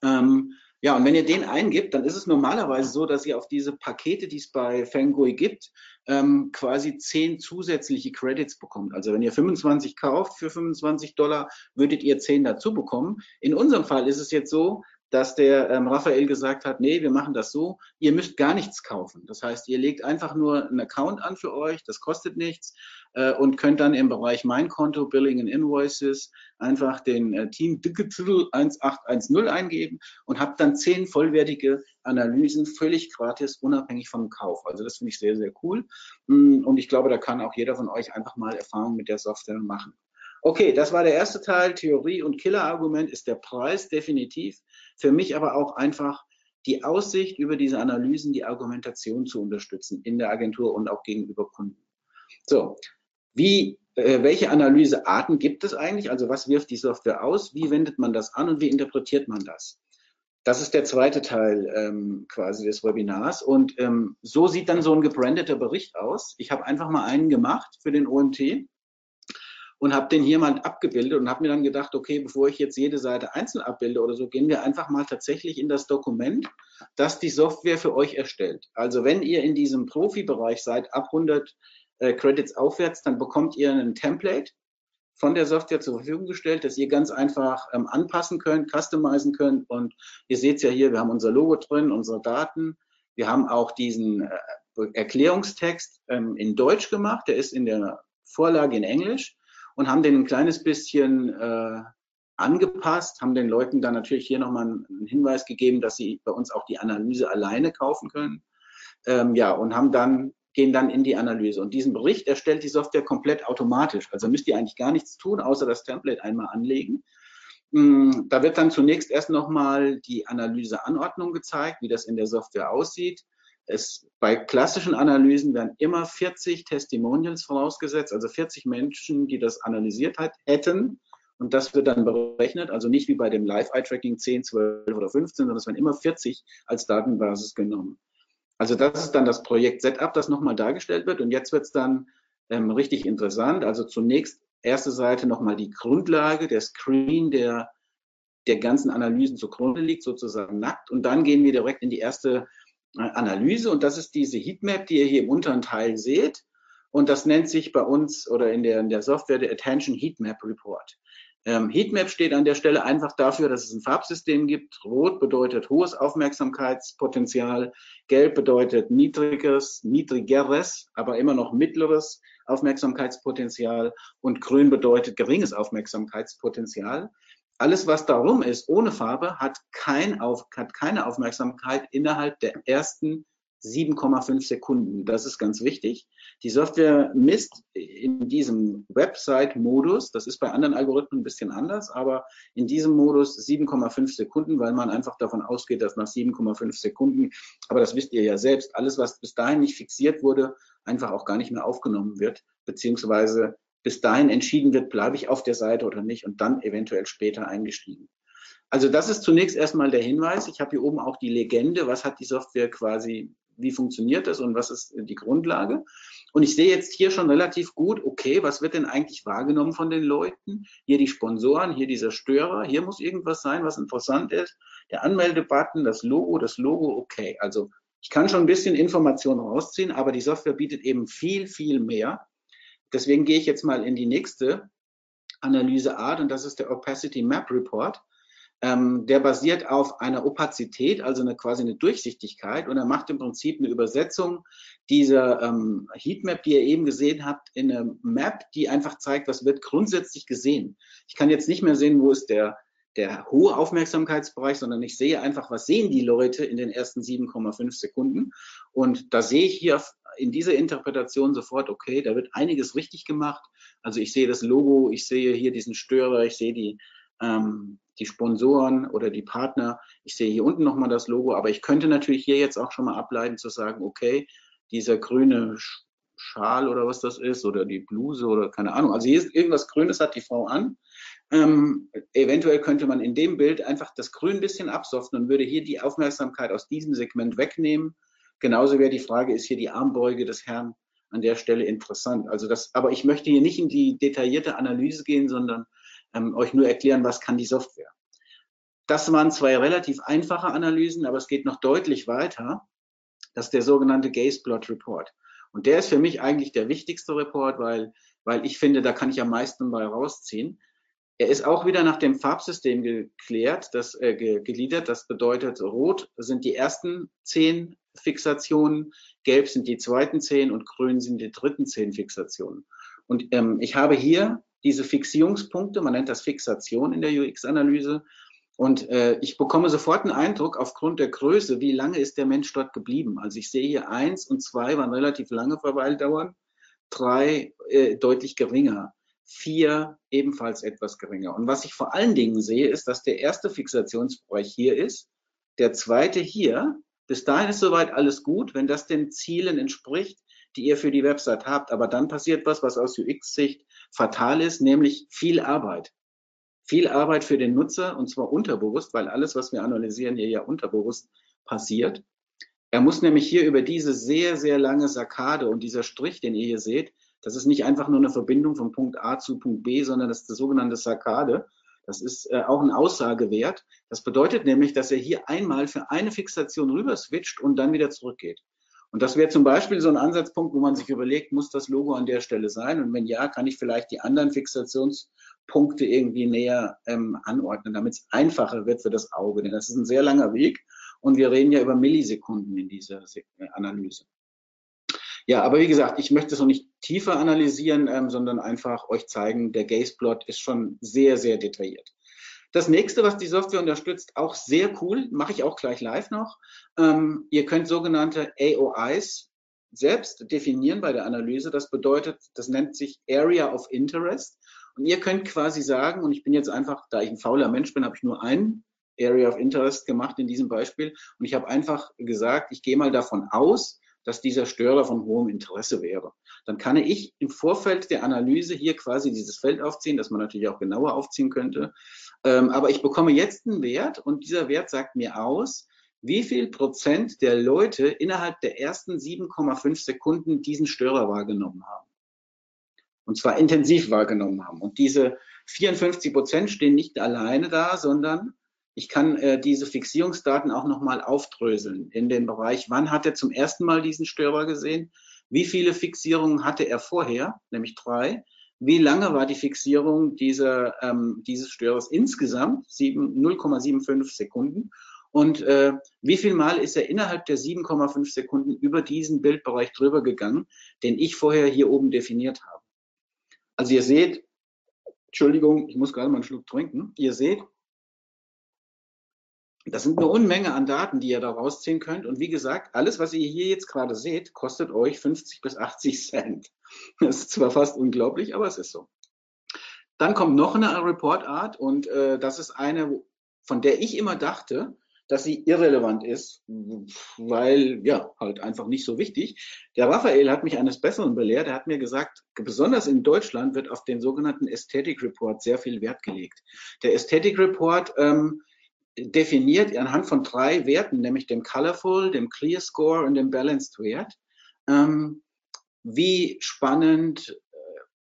Ähm, ja, und wenn ihr den eingibt, dann ist es normalerweise so, dass ihr auf diese Pakete, die es bei Fangui gibt, ähm, quasi zehn zusätzliche Credits bekommt. Also wenn ihr 25 kauft für 25 Dollar, würdet ihr zehn dazu bekommen. In unserem Fall ist es jetzt so, dass der ähm, Raphael gesagt hat, nee, wir machen das so, ihr müsst gar nichts kaufen. Das heißt, ihr legt einfach nur einen Account an für euch, das kostet nichts äh, und könnt dann im Bereich Mein Konto, Billing and Invoices einfach den äh, Team Digital 1810 eingeben und habt dann zehn vollwertige Analysen völlig gratis, unabhängig vom Kauf. Also das finde ich sehr, sehr cool. Mm, und ich glaube, da kann auch jeder von euch einfach mal Erfahrung mit der Software machen. Okay, das war der erste Teil. Theorie und Killerargument ist der Preis definitiv. Für mich aber auch einfach die Aussicht, über diese Analysen die Argumentation zu unterstützen in der Agentur und auch gegenüber Kunden. So, wie, äh, welche Analysearten gibt es eigentlich? Also was wirft die Software aus? Wie wendet man das an und wie interpretiert man das? Das ist der zweite Teil ähm, quasi des Webinars. Und ähm, so sieht dann so ein gebrandeter Bericht aus. Ich habe einfach mal einen gemacht für den OMT und habe den hier mal abgebildet und habe mir dann gedacht, okay, bevor ich jetzt jede Seite einzeln abbilde oder so, gehen wir einfach mal tatsächlich in das Dokument, das die Software für euch erstellt. Also wenn ihr in diesem Profibereich seid, ab 100 äh, Credits aufwärts, dann bekommt ihr ein Template von der Software zur Verfügung gestellt, das ihr ganz einfach ähm, anpassen könnt, customizen könnt. Und ihr seht ja hier, wir haben unser Logo drin, unsere Daten. Wir haben auch diesen äh, Erklärungstext ähm, in Deutsch gemacht, der ist in der Vorlage in Englisch und haben den ein kleines bisschen äh, angepasst, haben den Leuten dann natürlich hier nochmal einen Hinweis gegeben, dass sie bei uns auch die Analyse alleine kaufen können. Ähm, ja, und haben dann, gehen dann in die Analyse. Und diesen Bericht erstellt die Software komplett automatisch. Also müsst ihr eigentlich gar nichts tun, außer das Template einmal anlegen. Mm, da wird dann zunächst erst nochmal die Analyseanordnung gezeigt, wie das in der Software aussieht. Es, bei klassischen Analysen werden immer 40 Testimonials vorausgesetzt, also 40 Menschen, die das analysiert hat, hätten. Und das wird dann berechnet, also nicht wie bei dem Live-Eye-Tracking 10, 12 oder 15, sondern es werden immer 40 als Datenbasis genommen. Also das ist dann das Projekt Setup, das nochmal dargestellt wird. Und jetzt wird es dann ähm, richtig interessant. Also zunächst erste Seite nochmal die Grundlage, der Screen, der der ganzen Analysen zugrunde liegt, sozusagen nackt. Und dann gehen wir direkt in die erste Analyse und das ist diese Heatmap, die ihr hier im unteren Teil seht. Und das nennt sich bei uns oder in der, in der Software der Attention Heatmap Report. Ähm, Heatmap steht an der Stelle einfach dafür, dass es ein Farbsystem gibt. Rot bedeutet hohes Aufmerksamkeitspotenzial, Gelb bedeutet niedriges, niedrigeres, aber immer noch mittleres Aufmerksamkeitspotenzial und Grün bedeutet geringes Aufmerksamkeitspotenzial. Alles, was darum ist, ohne Farbe, hat, kein Auf, hat keine Aufmerksamkeit innerhalb der ersten 7,5 Sekunden. Das ist ganz wichtig. Die Software misst in diesem Website-Modus, das ist bei anderen Algorithmen ein bisschen anders, aber in diesem Modus 7,5 Sekunden, weil man einfach davon ausgeht, dass nach 7,5 Sekunden, aber das wisst ihr ja selbst, alles, was bis dahin nicht fixiert wurde, einfach auch gar nicht mehr aufgenommen wird, beziehungsweise bis dahin entschieden wird, bleibe ich auf der Seite oder nicht und dann eventuell später eingestiegen. Also das ist zunächst erstmal der Hinweis. Ich habe hier oben auch die Legende, was hat die Software quasi wie funktioniert das und was ist die Grundlage. Und ich sehe jetzt hier schon relativ gut, okay, was wird denn eigentlich wahrgenommen von den Leuten? Hier die Sponsoren, hier dieser Störer, hier muss irgendwas sein, was interessant ist. Der Anmeldebutton, das Logo, das Logo, okay. Also ich kann schon ein bisschen Informationen rausziehen, aber die Software bietet eben viel, viel mehr. Deswegen gehe ich jetzt mal in die nächste Analyseart und das ist der Opacity Map Report. Ähm, der basiert auf einer Opazität, also eine, quasi eine Durchsichtigkeit und er macht im Prinzip eine Übersetzung dieser ähm, Heatmap, die ihr eben gesehen habt, in eine Map, die einfach zeigt, was wird grundsätzlich gesehen. Ich kann jetzt nicht mehr sehen, wo ist der, der hohe Aufmerksamkeitsbereich, sondern ich sehe einfach, was sehen die Leute in den ersten 7,5 Sekunden. Und da sehe ich hier in dieser Interpretation sofort, okay, da wird einiges richtig gemacht. Also ich sehe das Logo, ich sehe hier diesen Störer, ich sehe die, ähm, die Sponsoren oder die Partner. Ich sehe hier unten nochmal das Logo, aber ich könnte natürlich hier jetzt auch schon mal ableiten zu sagen, okay, dieser grüne Schal oder was das ist oder die Bluse oder keine Ahnung. Also hier ist irgendwas Grünes hat die Frau an. Ähm, eventuell könnte man in dem Bild einfach das Grün ein bisschen absoften und würde hier die Aufmerksamkeit aus diesem Segment wegnehmen. Genauso wäre die Frage, ist hier die Armbeuge des Herrn an der Stelle interessant? Also das, aber ich möchte hier nicht in die detaillierte Analyse gehen, sondern ähm, euch nur erklären, was kann die Software. Das waren zwei relativ einfache Analysen, aber es geht noch deutlich weiter. Das ist der sogenannte Gaze Plot Report. Und der ist für mich eigentlich der wichtigste Report, weil, weil ich finde, da kann ich am meisten bei rausziehen. Er ist auch wieder nach dem Farbsystem geklärt, das, äh, gegliedert. Das bedeutet, rot sind die ersten zehn Fixationen, gelb sind die zweiten zehn und grün sind die dritten zehn Fixationen. Und ähm, ich habe hier diese Fixierungspunkte, man nennt das Fixation in der UX-Analyse. Und äh, ich bekomme sofort einen Eindruck aufgrund der Größe, wie lange ist der Mensch dort geblieben. Also ich sehe hier eins und zwei waren relativ lange Verweildauern, drei äh, deutlich geringer, vier ebenfalls etwas geringer. Und was ich vor allen Dingen sehe, ist, dass der erste Fixationsbereich hier ist, der zweite hier. Bis dahin ist soweit alles gut, wenn das den Zielen entspricht, die ihr für die Website habt. Aber dann passiert was, was aus UX-Sicht fatal ist, nämlich viel Arbeit. Viel Arbeit für den Nutzer und zwar unterbewusst, weil alles, was wir analysieren, hier ja unterbewusst passiert. Er muss nämlich hier über diese sehr, sehr lange Sakkade und dieser Strich, den ihr hier seht, das ist nicht einfach nur eine Verbindung von Punkt A zu Punkt B, sondern das ist der sogenannte Sakkade. Das ist äh, auch ein Aussagewert. Das bedeutet nämlich, dass er hier einmal für eine Fixation rüber switcht und dann wieder zurückgeht. Und das wäre zum Beispiel so ein Ansatzpunkt, wo man sich überlegt, muss das Logo an der Stelle sein? Und wenn ja, kann ich vielleicht die anderen Fixationspunkte irgendwie näher ähm, anordnen, damit es einfacher wird für das Auge. Denn das ist ein sehr langer Weg und wir reden ja über Millisekunden in dieser äh, Analyse. Ja, aber wie gesagt, ich möchte es noch nicht tiefer analysieren, ähm, sondern einfach euch zeigen, der Gaze-Plot ist schon sehr, sehr detailliert. Das nächste, was die Software unterstützt, auch sehr cool, mache ich auch gleich live noch. Ähm, ihr könnt sogenannte AOIs selbst definieren bei der Analyse. Das bedeutet, das nennt sich Area of Interest. Und ihr könnt quasi sagen, und ich bin jetzt einfach, da ich ein fauler Mensch bin, habe ich nur einen Area of Interest gemacht in diesem Beispiel. Und ich habe einfach gesagt, ich gehe mal davon aus, dass dieser Störer von hohem Interesse wäre. Dann kann ich im Vorfeld der Analyse hier quasi dieses Feld aufziehen, das man natürlich auch genauer aufziehen könnte. Ähm, aber ich bekomme jetzt einen Wert und dieser Wert sagt mir aus, wie viel Prozent der Leute innerhalb der ersten 7,5 Sekunden diesen Störer wahrgenommen haben. Und zwar intensiv wahrgenommen haben. Und diese 54 Prozent stehen nicht alleine da, sondern ich kann äh, diese Fixierungsdaten auch nochmal aufdröseln in den Bereich, wann hat er zum ersten Mal diesen Störer gesehen, wie viele Fixierungen hatte er vorher, nämlich drei, wie lange war die Fixierung dieser, ähm, dieses Störers insgesamt, 0,75 Sekunden und äh, wie viel Mal ist er innerhalb der 7,5 Sekunden über diesen Bildbereich drüber gegangen, den ich vorher hier oben definiert habe. Also ihr seht, Entschuldigung, ich muss gerade mal einen Schluck trinken. Ihr seht, das sind eine Unmenge an Daten, die ihr da rausziehen könnt. Und wie gesagt, alles, was ihr hier jetzt gerade seht, kostet euch 50 bis 80 Cent. Das ist zwar fast unglaublich, aber es ist so. Dann kommt noch eine Reportart und äh, das ist eine, von der ich immer dachte, dass sie irrelevant ist, weil ja, halt einfach nicht so wichtig. Der Raphael hat mich eines Besseren belehrt. Er hat mir gesagt, besonders in Deutschland wird auf den sogenannten Aesthetic Report sehr viel Wert gelegt. Der Aesthetic Report ähm, definiert anhand von drei Werten, nämlich dem Colorful, dem Clear Score und dem Balanced Wert, ähm, wie spannend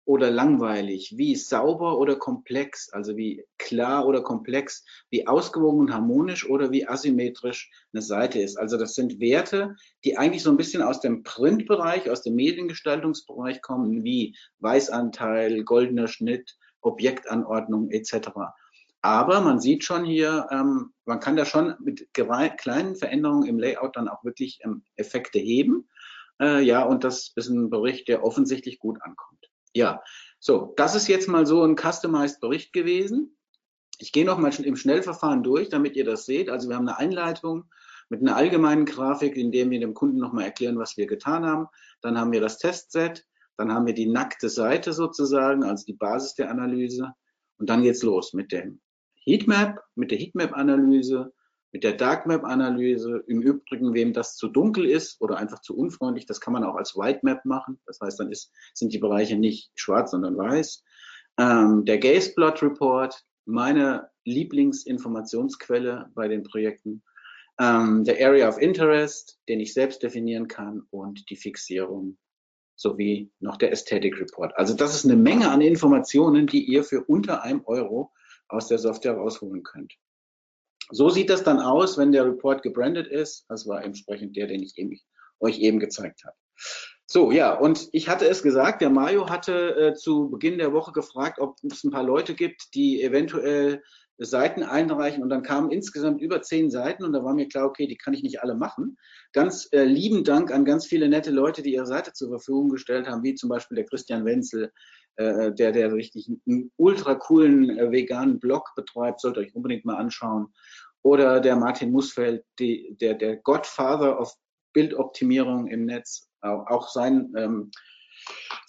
oder langweilig, wie sauber oder komplex, also wie klar oder komplex, wie ausgewogen und harmonisch oder wie asymmetrisch eine Seite ist. Also das sind Werte, die eigentlich so ein bisschen aus dem Printbereich, aus dem Mediengestaltungsbereich kommen, wie Weißanteil, goldener Schnitt, Objektanordnung etc. Aber man sieht schon hier, ähm, man kann da schon mit kleinen Veränderungen im Layout dann auch wirklich ähm, Effekte heben. Äh, ja, und das ist ein Bericht, der offensichtlich gut ankommt. Ja, so, das ist jetzt mal so ein Customized Bericht gewesen. Ich gehe noch mal im Schnellverfahren durch, damit ihr das seht. Also wir haben eine Einleitung mit einer allgemeinen Grafik, in der wir dem Kunden noch mal erklären, was wir getan haben. Dann haben wir das Testset, dann haben wir die nackte Seite sozusagen, also die Basis der Analyse. Und dann geht's los mit dem Heatmap, mit der Heatmap-Analyse, mit der Dark Map Analyse. Im Übrigen, wem das zu dunkel ist oder einfach zu unfreundlich, das kann man auch als White Map machen. Das heißt, dann ist, sind die Bereiche nicht schwarz, sondern weiß. Ähm, der Gaze Plot Report, meine Lieblingsinformationsquelle bei den Projekten. Ähm, der Area of Interest, den ich selbst definieren kann und die Fixierung sowie noch der Aesthetic Report. Also das ist eine Menge an Informationen, die ihr für unter einem Euro aus der Software rausholen könnt. So sieht das dann aus, wenn der Report gebrandet ist. Das war entsprechend der, den ich eben, euch eben gezeigt habe. So, ja, und ich hatte es gesagt, der Mario hatte äh, zu Beginn der Woche gefragt, ob es ein paar Leute gibt, die eventuell Seiten einreichen und dann kamen insgesamt über zehn Seiten und da war mir klar, okay, die kann ich nicht alle machen. Ganz äh, lieben Dank an ganz viele nette Leute, die ihre Seite zur Verfügung gestellt haben, wie zum Beispiel der Christian Wenzel, äh, der, der richtig einen ultra coolen äh, veganen Blog betreibt, sollt ihr euch unbedingt mal anschauen. Oder der Martin Musfeld, die, der, der Godfather of Bildoptimierung im Netz, auch, auch sein ähm,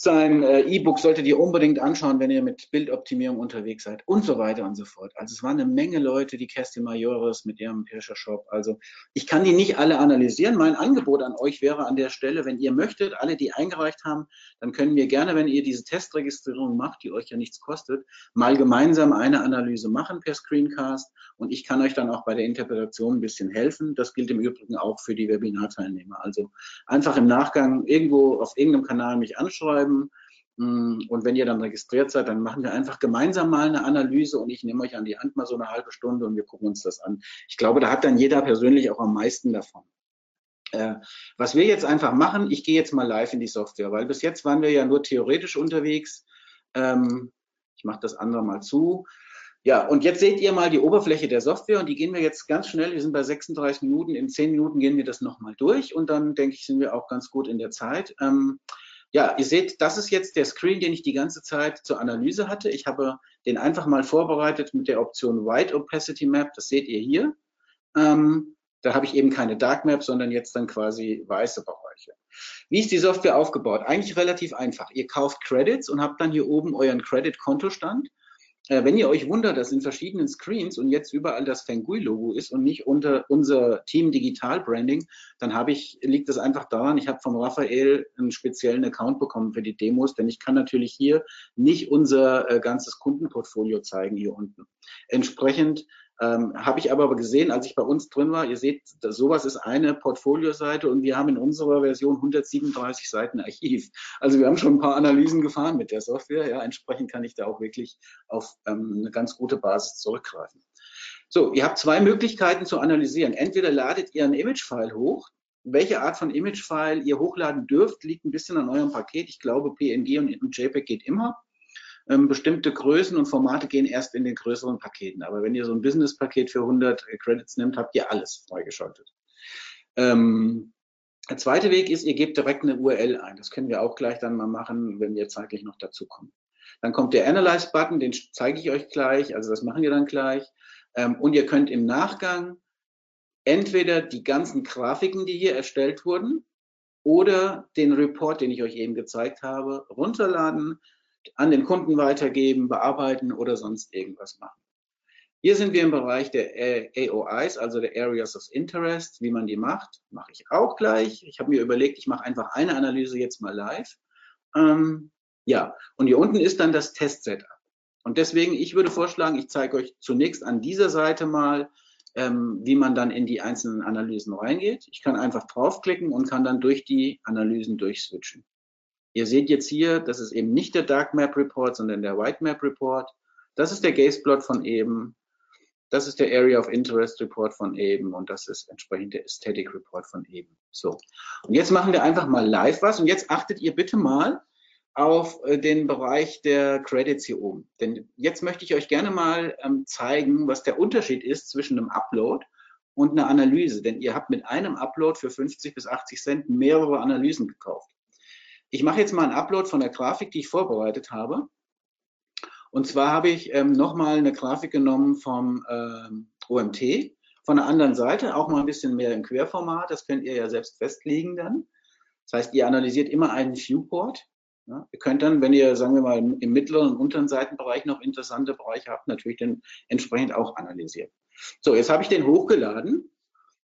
sein äh, E-Book solltet ihr unbedingt anschauen, wenn ihr mit Bildoptimierung unterwegs seid und so weiter und so fort. Also es waren eine Menge Leute, die Kerstin Majoris mit ihrem Pirscher Shop. Also ich kann die nicht alle analysieren. Mein Angebot an euch wäre an der Stelle, wenn ihr möchtet, alle, die eingereicht haben, dann können wir gerne, wenn ihr diese Testregistrierung macht, die euch ja nichts kostet, mal gemeinsam eine Analyse machen per Screencast und ich kann euch dann auch bei der Interpretation ein bisschen helfen. Das gilt im Übrigen auch für die Webinarteilnehmer. Also einfach im Nachgang irgendwo auf irgendeinem Kanal mich anschreiben schreiben. Mm, und wenn ihr dann registriert seid, dann machen wir einfach gemeinsam mal eine Analyse und ich nehme euch an die Hand mal so eine halbe Stunde und wir gucken uns das an. Ich glaube, da hat dann jeder persönlich auch am meisten davon. Äh, was wir jetzt einfach machen, ich gehe jetzt mal live in die Software, weil bis jetzt waren wir ja nur theoretisch unterwegs. Ähm, ich mache das andere mal zu. Ja, und jetzt seht ihr mal die Oberfläche der Software und die gehen wir jetzt ganz schnell. Wir sind bei 36 Minuten. In 10 Minuten gehen wir das nochmal durch und dann denke ich, sind wir auch ganz gut in der Zeit. Ähm, ja, ihr seht, das ist jetzt der Screen, den ich die ganze Zeit zur Analyse hatte. Ich habe den einfach mal vorbereitet mit der Option White Opacity Map. Das seht ihr hier. Ähm, da habe ich eben keine Dark Map, sondern jetzt dann quasi weiße Bereiche. Wie ist die Software aufgebaut? Eigentlich relativ einfach. Ihr kauft Credits und habt dann hier oben euren Credit-Kontostand wenn ihr euch wundert, dass in verschiedenen Screens und jetzt überall das Fengui-Logo ist und nicht unter unser Team Digital Branding, dann habe ich, liegt das einfach daran, ich habe vom Raphael einen speziellen Account bekommen für die Demos, denn ich kann natürlich hier nicht unser äh, ganzes Kundenportfolio zeigen hier unten. Entsprechend Ähm, Habe ich aber gesehen, als ich bei uns drin war, ihr seht, sowas ist eine Portfolioseite und wir haben in unserer Version 137 Seiten Archiv. Also wir haben schon ein paar Analysen gefahren mit der Software. Ja, entsprechend kann ich da auch wirklich auf ähm, eine ganz gute Basis zurückgreifen. So, ihr habt zwei Möglichkeiten zu analysieren. Entweder ladet ihr ein Image-File hoch. Welche Art von Image-File ihr hochladen dürft, liegt ein bisschen an eurem Paket. Ich glaube, PNG und JPEG geht immer. Ähm, bestimmte Größen und Formate gehen erst in den größeren Paketen. Aber wenn ihr so ein Business-Paket für 100 Credits nimmt, habt ihr alles freigeschaltet. Ähm, der zweite Weg ist, ihr gebt direkt eine URL ein. Das können wir auch gleich dann mal machen, wenn wir zeitlich noch dazu kommen. Dann kommt der Analyze-Button, den zeige ich euch gleich. Also das machen wir dann gleich. Ähm, und ihr könnt im Nachgang entweder die ganzen Grafiken, die hier erstellt wurden, oder den Report, den ich euch eben gezeigt habe, runterladen, an den Kunden weitergeben, bearbeiten oder sonst irgendwas machen. Hier sind wir im Bereich der AOIs, also der Areas of Interest. Wie man die macht, mache ich auch gleich. Ich habe mir überlegt, ich mache einfach eine Analyse jetzt mal live. Ähm, ja, und hier unten ist dann das Test-Setup. Und deswegen, ich würde vorschlagen, ich zeige euch zunächst an dieser Seite mal, ähm, wie man dann in die einzelnen Analysen reingeht. Ich kann einfach draufklicken und kann dann durch die Analysen durchswitchen. Ihr seht jetzt hier, das ist eben nicht der Dark Map Report, sondern der White Map Report. Das ist der Gaze Plot von eben. Das ist der Area of Interest Report von eben und das ist entsprechend der Aesthetic Report von eben. So. Und jetzt machen wir einfach mal live was und jetzt achtet ihr bitte mal auf äh, den Bereich der Credits hier oben. Denn jetzt möchte ich euch gerne mal ähm, zeigen, was der Unterschied ist zwischen einem Upload und einer Analyse. Denn ihr habt mit einem Upload für 50 bis 80 Cent mehrere Analysen gekauft. Ich mache jetzt mal einen Upload von der Grafik, die ich vorbereitet habe. Und zwar habe ich ähm, nochmal eine Grafik genommen vom ähm, OMT, von der anderen Seite, auch mal ein bisschen mehr im Querformat. Das könnt ihr ja selbst festlegen dann. Das heißt, ihr analysiert immer einen Viewport. Ja, ihr könnt dann, wenn ihr, sagen wir mal, im mittleren und unteren Seitenbereich noch interessante Bereiche habt, natürlich den entsprechend auch analysieren. So, jetzt habe ich den hochgeladen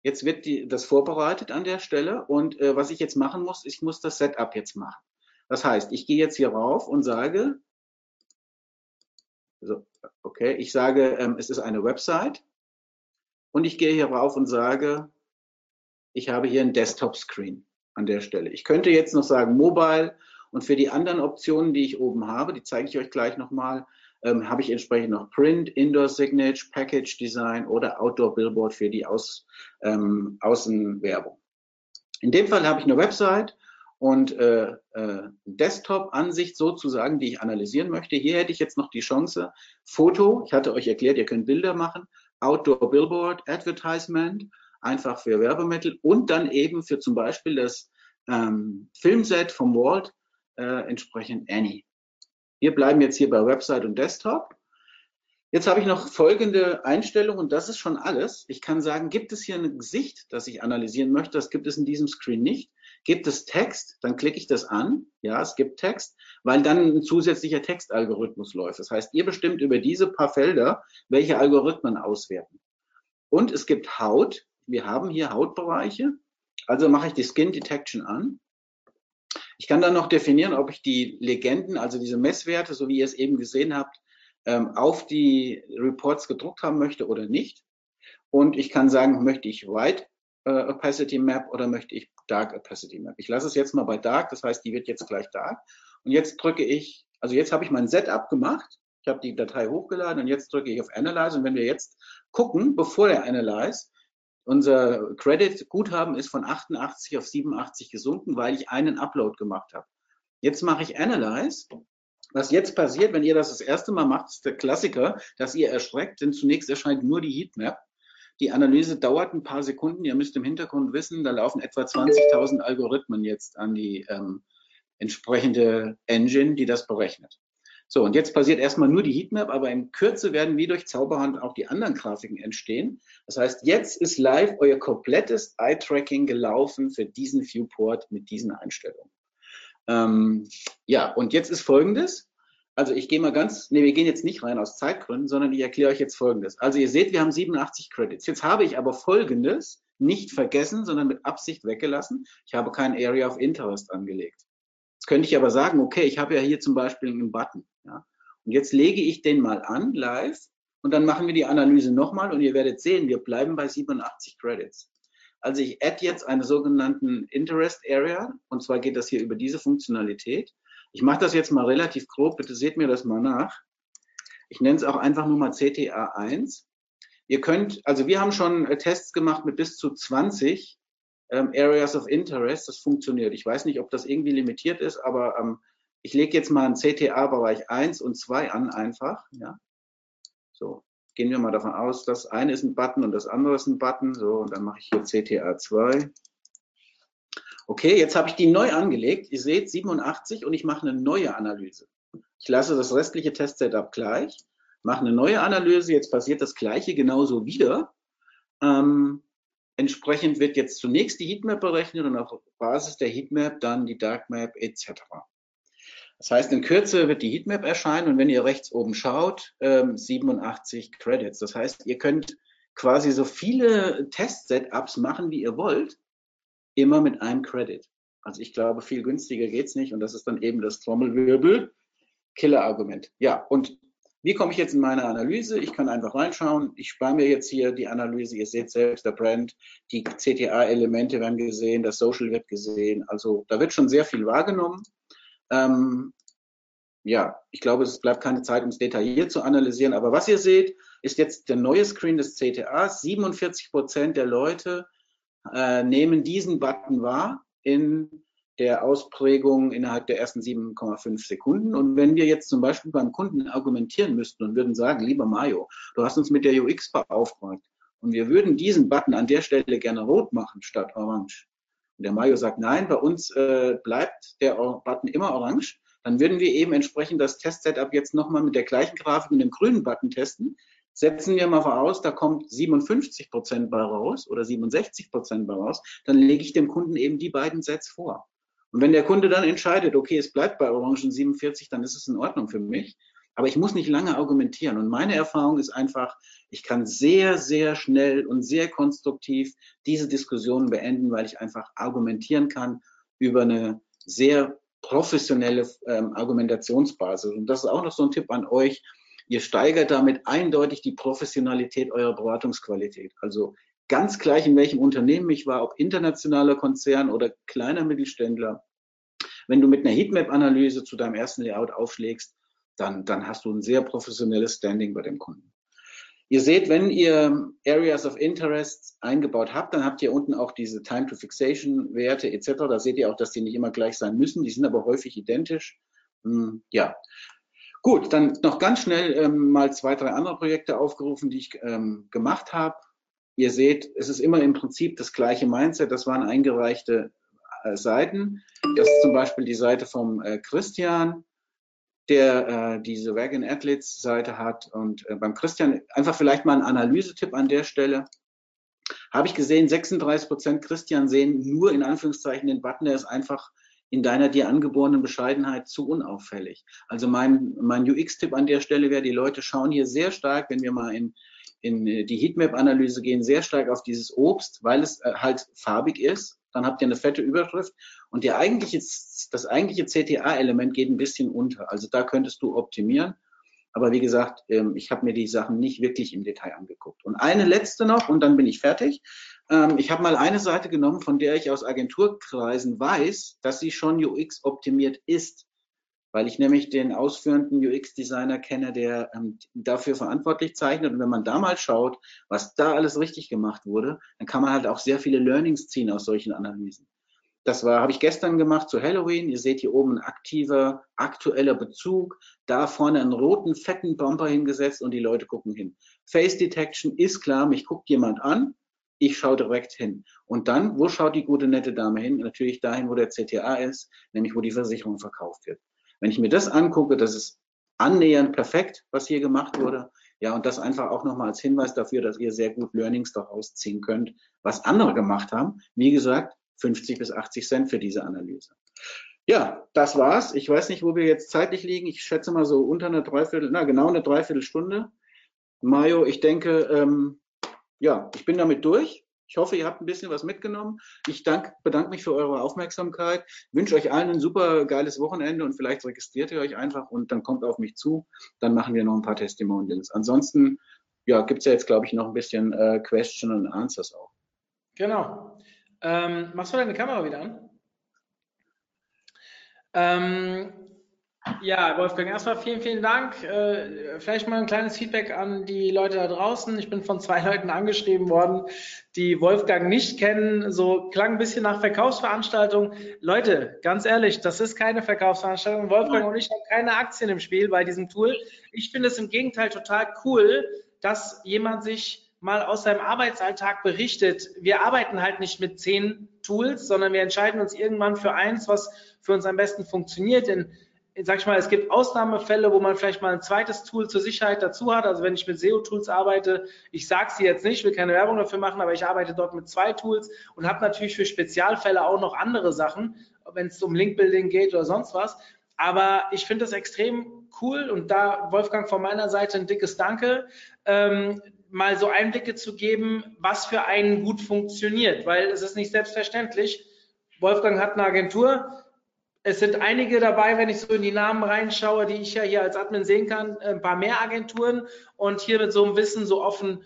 Jetzt wird die, das vorbereitet an der Stelle und äh, was ich jetzt machen muss, ich muss das Setup jetzt machen. Das heißt, ich gehe jetzt hier rauf und sage, also, okay, ich sage, ähm, es ist eine Website und ich gehe hier rauf und sage, ich habe hier ein Desktop-Screen an der Stelle. Ich könnte jetzt noch sagen Mobile und für die anderen Optionen, die ich oben habe, die zeige ich euch gleich nochmal, ähm, habe ich entsprechend noch Print, Indoor Signage, Package Design oder Outdoor Billboard für die Aus, ähm, Außenwerbung. In dem Fall habe ich eine Website und äh, äh, Desktop-Ansicht sozusagen, die ich analysieren möchte. Hier hätte ich jetzt noch die Chance, Foto, ich hatte euch erklärt, ihr könnt Bilder machen, Outdoor Billboard, Advertisement, einfach für Werbemittel und dann eben für zum Beispiel das ähm, Filmset vom Walt, äh, entsprechend Annie. Wir bleiben jetzt hier bei Website und Desktop. Jetzt habe ich noch folgende Einstellung und das ist schon alles. Ich kann sagen, gibt es hier ein Gesicht, das ich analysieren möchte? Das gibt es in diesem Screen nicht. Gibt es Text? Dann klicke ich das an. Ja, es gibt Text, weil dann ein zusätzlicher Textalgorithmus läuft. Das heißt, ihr bestimmt über diese paar Felder, welche Algorithmen auswerten. Und es gibt Haut. Wir haben hier Hautbereiche. Also mache ich die Skin Detection an. Ich kann dann noch definieren, ob ich die Legenden, also diese Messwerte, so wie ihr es eben gesehen habt, ähm, auf die Reports gedruckt haben möchte oder nicht. Und ich kann sagen, möchte ich White äh, Opacity Map oder möchte ich Dark Opacity Map. Ich lasse es jetzt mal bei Dark, das heißt, die wird jetzt gleich Dark. Und jetzt drücke ich, also jetzt habe ich mein Setup gemacht. Ich habe die Datei hochgeladen und jetzt drücke ich auf Analyze. Und wenn wir jetzt gucken, bevor der Analyze, unser Credit-Guthaben ist von 88 auf 87 gesunken, weil ich einen Upload gemacht habe. Jetzt mache ich Analyze. Was jetzt passiert, wenn ihr das das erste Mal macht, ist der Klassiker, dass ihr erschreckt, denn zunächst erscheint nur die Heatmap. Die Analyse dauert ein paar Sekunden. Ihr müsst im Hintergrund wissen, da laufen etwa 20.000 Algorithmen jetzt an die ähm, entsprechende Engine, die das berechnet. So, und jetzt passiert erstmal nur die Heatmap, aber in Kürze werden wie durch Zauberhand auch die anderen Grafiken entstehen. Das heißt, jetzt ist live euer komplettes Eye-Tracking gelaufen für diesen Viewport mit diesen Einstellungen. Ähm, ja, und jetzt ist folgendes. Also ich gehe mal ganz, nee, wir gehen jetzt nicht rein aus Zeitgründen, sondern ich erkläre euch jetzt folgendes. Also ihr seht, wir haben 87 Credits. Jetzt habe ich aber folgendes nicht vergessen, sondern mit Absicht weggelassen. Ich habe kein Area of Interest angelegt. Jetzt könnte ich aber sagen, okay, ich habe ja hier zum Beispiel einen Button. Ja? Und jetzt lege ich den mal an, live, und dann machen wir die Analyse nochmal und ihr werdet sehen, wir bleiben bei 87 Credits. Also ich add jetzt einen sogenannten Interest Area und zwar geht das hier über diese Funktionalität. Ich mache das jetzt mal relativ grob, bitte seht mir das mal nach. Ich nenne es auch einfach nur mal CTA1. Ihr könnt, also wir haben schon äh, Tests gemacht mit bis zu 20 ähm, Areas of Interest. Das funktioniert. Ich weiß nicht, ob das irgendwie limitiert ist, aber ähm, ich lege jetzt mal einen CTA-Bereich 1 und 2 an einfach. Ja. So, gehen wir mal davon aus, das eine ist ein Button und das andere ist ein Button. So, und dann mache ich hier CTA 2. Okay, jetzt habe ich die neu angelegt. Ihr seht 87 und ich mache eine neue Analyse. Ich lasse das restliche Test-Setup gleich, mache eine neue Analyse. Jetzt passiert das Gleiche genauso wieder. Ähm, entsprechend wird jetzt zunächst die Heatmap berechnet und auf Basis der Heatmap dann die Darkmap etc. Das heißt, in Kürze wird die Heatmap erscheinen und wenn ihr rechts oben schaut, ähm, 87 Credits. Das heißt, ihr könnt quasi so viele Test-Setups machen, wie ihr wollt, immer mit einem Credit. Also ich glaube, viel günstiger geht's nicht und das ist dann eben das Trommelwirbel. Killer-Argument. Ja, und wie komme ich jetzt in meine Analyse? Ich kann einfach reinschauen. Ich spare mir jetzt hier die Analyse. Ihr seht selbst, der Brand, die CTA-Elemente werden gesehen, das Social wird gesehen. Also da wird schon sehr viel wahrgenommen. Ähm, ja, ich glaube, es bleibt keine Zeit, um es detailliert zu analysieren. Aber was ihr seht, ist jetzt der neue Screen des CTAs. 47 Prozent der Leute äh, nehmen diesen Button wahr in der Ausprägung innerhalb der ersten 7,5 Sekunden. Und wenn wir jetzt zum Beispiel beim Kunden argumentieren müssten und würden sagen, lieber Mario, du hast uns mit der UX beauftragt und wir würden diesen Button an der Stelle gerne rot machen statt orange, und der Mario sagt, nein, bei uns äh, bleibt der Button immer orange, dann würden wir eben entsprechend das Test-Setup jetzt nochmal mit der gleichen Grafik mit dem grünen Button testen. Setzen wir mal voraus, da kommt 57 Prozent bei raus oder 67 Prozent bei raus, dann lege ich dem Kunden eben die beiden Sets vor. Und wenn der Kunde dann entscheidet, okay, es bleibt bei Orangen 47, dann ist es in Ordnung für mich. Aber ich muss nicht lange argumentieren. Und meine Erfahrung ist einfach, ich kann sehr, sehr schnell und sehr konstruktiv diese Diskussionen beenden, weil ich einfach argumentieren kann über eine sehr professionelle ähm, Argumentationsbasis. Und das ist auch noch so ein Tipp an euch. Ihr steigert damit eindeutig die Professionalität eurer Beratungsqualität. Also ganz gleich, in welchem Unternehmen ich war, ob internationaler Konzern oder kleiner Mittelständler. Wenn du mit einer Heatmap-Analyse zu deinem ersten Layout aufschlägst, dann, dann hast du ein sehr professionelles Standing bei dem Kunden. Ihr seht, wenn ihr Areas of Interest eingebaut habt, dann habt ihr unten auch diese Time to Fixation Werte etc. Da seht ihr auch, dass die nicht immer gleich sein müssen. Die sind aber häufig identisch. Hm, ja. Gut, dann noch ganz schnell ähm, mal zwei, drei andere Projekte aufgerufen, die ich ähm, gemacht habe. Ihr seht, es ist immer im Prinzip das gleiche Mindset. Das waren eingereichte äh, Seiten. Das ist zum Beispiel die Seite vom äh, Christian der äh, diese Wagon Athletes Seite hat. Und äh, beim Christian einfach vielleicht mal ein Analysetipp an der Stelle. Habe ich gesehen, 36 Prozent Christian sehen nur in Anführungszeichen den Button, der ist einfach in deiner dir angeborenen Bescheidenheit zu unauffällig. Also mein, mein UX-Tipp an der Stelle wäre, die Leute schauen hier sehr stark, wenn wir mal in, in die Heatmap-Analyse gehen, sehr stark auf dieses Obst, weil es äh, halt farbig ist. Dann habt ihr eine fette Überschrift und der eigentliche, das eigentliche CTA-Element geht ein bisschen unter. Also da könntest du optimieren. Aber wie gesagt, ähm, ich habe mir die Sachen nicht wirklich im Detail angeguckt. Und eine letzte noch, und dann bin ich fertig. Ähm, ich habe mal eine Seite genommen, von der ich aus Agenturkreisen weiß, dass sie schon UX optimiert ist. Weil ich nämlich den ausführenden UX-Designer kenne, der ähm, dafür verantwortlich zeichnet. Und wenn man da mal schaut, was da alles richtig gemacht wurde, dann kann man halt auch sehr viele Learnings ziehen aus solchen Analysen. Das war, habe ich gestern gemacht zu Halloween. Ihr seht hier oben ein aktiver, aktueller Bezug. Da vorne einen roten, fetten Bumper hingesetzt und die Leute gucken hin. Face Detection ist klar, mich guckt jemand an. Ich schaue direkt hin. Und dann, wo schaut die gute, nette Dame hin? Natürlich dahin, wo der CTA ist, nämlich wo die Versicherung verkauft wird. Wenn ich mir das angucke, das ist annähernd perfekt, was hier gemacht wurde. Ja, und das einfach auch nochmal als Hinweis dafür, dass ihr sehr gut Learnings daraus ziehen könnt, was andere gemacht haben. Wie gesagt, 50 bis 80 Cent für diese Analyse. Ja, das war's. Ich weiß nicht, wo wir jetzt zeitlich liegen. Ich schätze mal so unter einer Dreiviertel, na genau eine Dreiviertelstunde. Mario, ich denke, ähm, ja, ich bin damit durch. Ich hoffe, ihr habt ein bisschen was mitgenommen. Ich dank, bedanke mich für eure Aufmerksamkeit, wünsche euch allen ein super geiles Wochenende und vielleicht registriert ihr euch einfach und dann kommt auf mich zu. Dann machen wir noch ein paar Testimonials. Ansonsten ja, gibt es ja jetzt, glaube ich, noch ein bisschen äh, Question and Answers auch. Genau. Ähm, machst du deine Kamera wieder an? Ähm, ja, Wolfgang, erstmal vielen, vielen Dank. Äh, vielleicht mal ein kleines Feedback an die Leute da draußen. Ich bin von zwei Leuten angeschrieben worden, die Wolfgang nicht kennen. So klang ein bisschen nach Verkaufsveranstaltung. Leute, ganz ehrlich, das ist keine Verkaufsveranstaltung. Wolfgang und ich haben keine Aktien im Spiel bei diesem Tool. Ich finde es im Gegenteil total cool, dass jemand sich mal aus seinem Arbeitsalltag berichtet. Wir arbeiten halt nicht mit zehn Tools, sondern wir entscheiden uns irgendwann für eins, was für uns am besten funktioniert. Denn sag ich mal, es gibt Ausnahmefälle, wo man vielleicht mal ein zweites Tool zur Sicherheit dazu hat. Also wenn ich mit SEO-Tools arbeite, ich sage sie jetzt nicht, will keine Werbung dafür machen, aber ich arbeite dort mit zwei Tools und habe natürlich für Spezialfälle auch noch andere Sachen, wenn es um Link-Building geht oder sonst was. Aber ich finde das extrem cool und da, Wolfgang, von meiner Seite ein dickes Danke, ähm, mal so Einblicke zu geben, was für einen gut funktioniert, weil es ist nicht selbstverständlich. Wolfgang hat eine Agentur, es sind einige dabei, wenn ich so in die Namen reinschaue, die ich ja hier als Admin sehen kann, ein paar mehr Agenturen und hier mit so einem Wissen so offen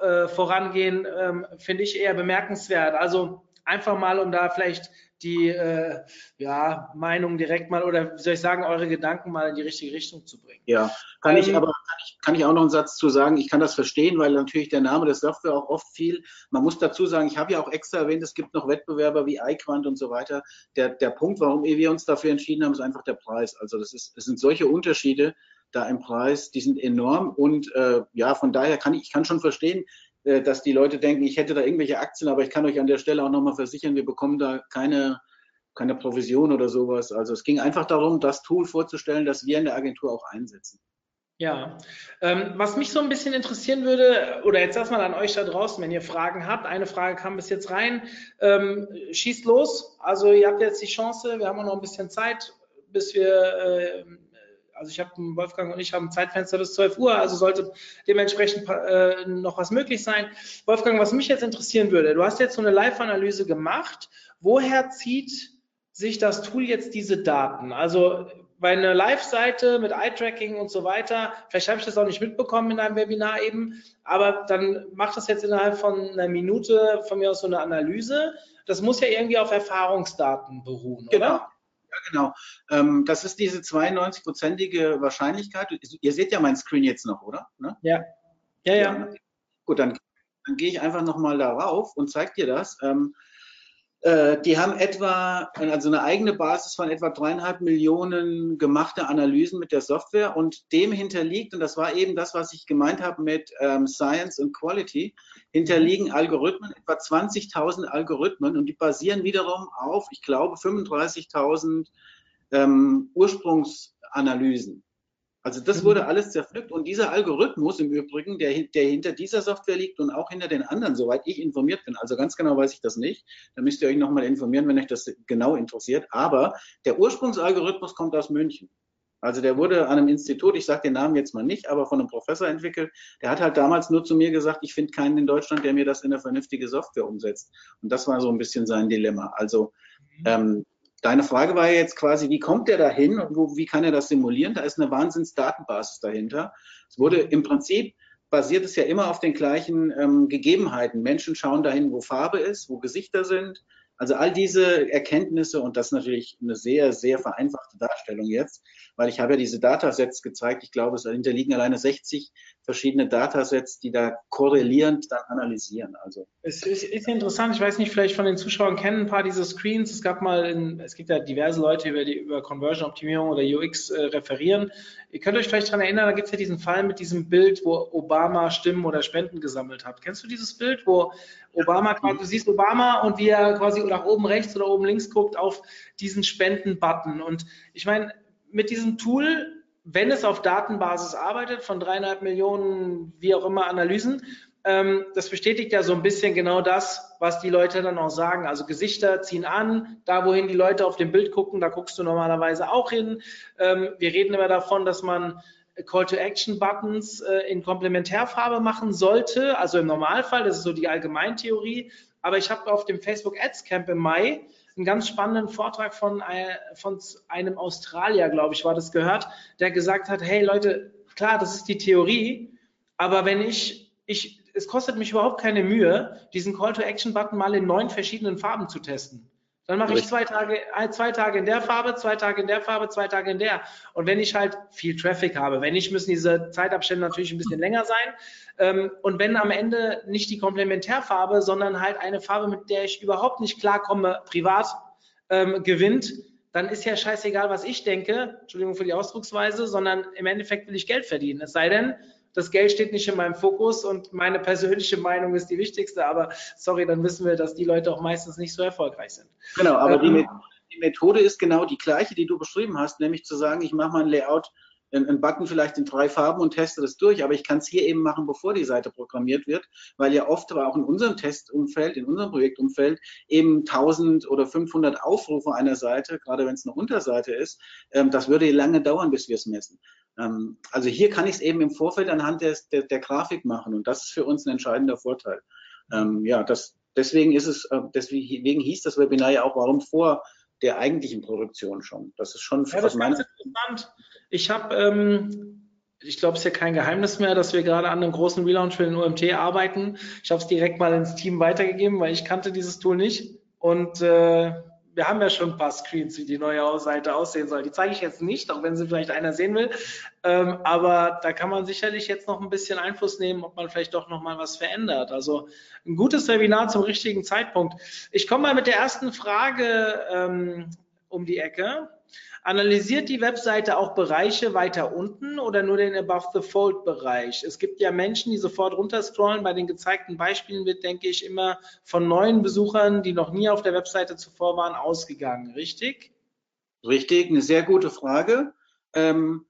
äh, vorangehen, ähm, finde ich eher bemerkenswert. Also einfach mal, um da vielleicht die äh, ja, Meinung direkt mal oder wie soll ich sagen, eure Gedanken mal in die richtige Richtung zu bringen. Ja, kann ähm, ich aber kann ich, kann ich auch noch einen Satz zu sagen. Ich kann das verstehen, weil natürlich der Name der Software auch oft viel. Man muss dazu sagen, ich habe ja auch extra erwähnt, es gibt noch Wettbewerber wie iQuant und so weiter. Der, der Punkt, warum wir uns dafür entschieden haben, ist einfach der Preis. Also das ist, es sind solche Unterschiede da im Preis, die sind enorm und äh, ja, von daher kann ich, ich kann schon verstehen, dass die Leute denken, ich hätte da irgendwelche Aktien, aber ich kann euch an der Stelle auch nochmal versichern, wir bekommen da keine, keine Provision oder sowas. Also es ging einfach darum, das Tool vorzustellen, das wir in der Agentur auch einsetzen. Ja, ähm, was mich so ein bisschen interessieren würde, oder jetzt erstmal an euch da draußen, wenn ihr Fragen habt, eine Frage kam bis jetzt rein, ähm, schießt los. Also ihr habt jetzt die Chance, wir haben auch noch ein bisschen Zeit, bis wir äh, also ich habe Wolfgang und ich haben ein Zeitfenster bis 12 Uhr, also sollte dementsprechend äh, noch was möglich sein. Wolfgang, was mich jetzt interessieren würde, du hast jetzt so eine Live-Analyse gemacht. Woher zieht sich das Tool jetzt diese Daten? Also bei einer Live-Seite mit Eye-Tracking und so weiter, vielleicht habe ich das auch nicht mitbekommen in einem Webinar eben, aber dann macht das jetzt innerhalb von einer Minute von mir aus so eine Analyse. Das muss ja irgendwie auf Erfahrungsdaten beruhen, genau. oder? Ja, genau. Ähm, das ist diese 92-prozentige Wahrscheinlichkeit. Ihr seht ja meinen Screen jetzt noch, oder? Ne? Ja. ja. Ja, ja. Gut, dann, dann gehe ich einfach nochmal darauf und zeige dir das. Äh, die haben etwa, also eine eigene Basis von etwa dreieinhalb Millionen gemachte Analysen mit der Software und dem hinterliegt, und das war eben das, was ich gemeint habe mit ähm, Science and Quality, hinterliegen Algorithmen, etwa 20.000 Algorithmen und die basieren wiederum auf, ich glaube, 35.000 ähm, Ursprungsanalysen. Also das mhm. wurde alles zerpflückt und dieser Algorithmus im Übrigen, der, der hinter dieser Software liegt und auch hinter den anderen, soweit ich informiert bin, also ganz genau weiß ich das nicht, da müsst ihr euch nochmal informieren, wenn euch das genau interessiert, aber der Ursprungsalgorithmus kommt aus München. Also der wurde an einem Institut, ich sage den Namen jetzt mal nicht, aber von einem Professor entwickelt. Der hat halt damals nur zu mir gesagt, ich finde keinen in Deutschland, der mir das in eine vernünftige Software umsetzt. Und das war so ein bisschen sein Dilemma. Also mhm. ähm, Deine Frage war jetzt quasi, wie kommt der dahin und wo, wie kann er das simulieren? Da ist eine Wahnsinnsdatenbasis dahinter. Es wurde im Prinzip basiert es ja immer auf den gleichen ähm, Gegebenheiten. Menschen schauen dahin, wo Farbe ist, wo Gesichter sind, also all diese Erkenntnisse und das ist natürlich eine sehr, sehr vereinfachte Darstellung jetzt, weil ich habe ja diese Datasets gezeigt. Ich glaube, es hinterliegen alleine 60 verschiedene Datasets, die da korrelierend dann analysieren. Also es ist, ist interessant. Ich weiß nicht, vielleicht von den Zuschauern kennen ein paar dieser Screens. Es gab mal, in, es gibt ja diverse Leute, über die über Conversion Optimierung oder UX äh, referieren. Ihr könnt euch vielleicht daran erinnern, da gibt es ja diesen Fall mit diesem Bild, wo Obama Stimmen oder Spenden gesammelt hat. Kennst du dieses Bild, wo Obama, du siehst Obama und wie er quasi nach oben rechts oder oben links guckt auf diesen Spenden-Button. Und ich meine, mit diesem Tool, wenn es auf Datenbasis arbeitet, von dreieinhalb Millionen, wie auch immer, Analysen, ähm, das bestätigt ja so ein bisschen genau das, was die Leute dann auch sagen. Also Gesichter ziehen an, da wohin die Leute auf dem Bild gucken, da guckst du normalerweise auch hin. Ähm, wir reden immer davon, dass man Call-to-Action-Buttons äh, in Komplementärfarbe machen sollte. Also im Normalfall, das ist so die Allgemeintheorie. Aber ich habe auf dem Facebook Ads Camp im Mai einen ganz spannenden Vortrag von, äh, von einem Australier, glaube ich, war das gehört, der gesagt hat, hey Leute, klar, das ist die Theorie, aber wenn ich, ich, es kostet mich überhaupt keine Mühe, diesen Call-to-Action-Button mal in neun verschiedenen Farben zu testen. Dann mache ich zwei Tage, äh, zwei Tage in der Farbe, zwei Tage in der Farbe, zwei Tage in der. Und wenn ich halt viel Traffic habe, wenn nicht, müssen diese Zeitabstände natürlich ein bisschen länger sein. Ähm, und wenn am Ende nicht die Komplementärfarbe, sondern halt eine Farbe, mit der ich überhaupt nicht klarkomme, privat ähm, gewinnt, dann ist ja scheißegal, was ich denke, Entschuldigung für die Ausdrucksweise, sondern im Endeffekt will ich Geld verdienen. Es sei denn, das Geld steht nicht in meinem Fokus und meine persönliche Meinung ist die wichtigste, aber sorry, dann wissen wir, dass die Leute auch meistens nicht so erfolgreich sind. Genau, aber ähm, die, die, Methode ist genau die gleiche, die du beschrieben hast, nämlich zu sagen, ich mache mal ein Layout, einen Button vielleicht in drei Farben und teste das durch, aber ich kann es hier eben machen, bevor die Seite programmiert wird, weil ja oft, aber auch in unserem Testumfeld, in unserem Projektumfeld, eben 1000 oder 500 Aufrufe einer Seite, gerade wenn es eine Unterseite ist, ähm, das würde lange dauern, bis wir es messen. Ähm, also hier kann ich es eben im Vorfeld anhand des, der, der, Grafik machen und das ist für uns ein entscheidender Vorteil. Ähm, ja, das, deswegen ist es, äh, deswegen hieß das Webinar ja auch, warum vor der eigentlichen Produktion schon. Das ist schon ja, das ist ganz interessant. Ich habe, ähm, ich glaube, es ist ja kein Geheimnis mehr, dass wir gerade an einem großen Relaunch für den OMT arbeiten. Ich habe es direkt mal ins Team weitergegeben, weil ich kannte dieses Tool nicht und äh, wir haben ja schon ein paar Screens, wie die neue Seite aussehen soll. Die zeige ich jetzt nicht, auch wenn sie vielleicht einer sehen will. Ähm, aber da kann man sicherlich jetzt noch ein bisschen Einfluss nehmen, ob man vielleicht doch noch mal was verändert. Also ein gutes Webinar zum richtigen Zeitpunkt. Ich komme mal mit der ersten Frage ähm, um die Ecke. Analysiert die Webseite auch Bereiche weiter unten oder nur den Above the Fold Bereich? Es gibt ja Menschen, die sofort runterscrollen. Bei den gezeigten Beispielen wird, denke ich, immer von neuen Besuchern, die noch nie auf der Webseite zuvor waren, ausgegangen. Richtig? Richtig, eine sehr gute Frage. Ähm,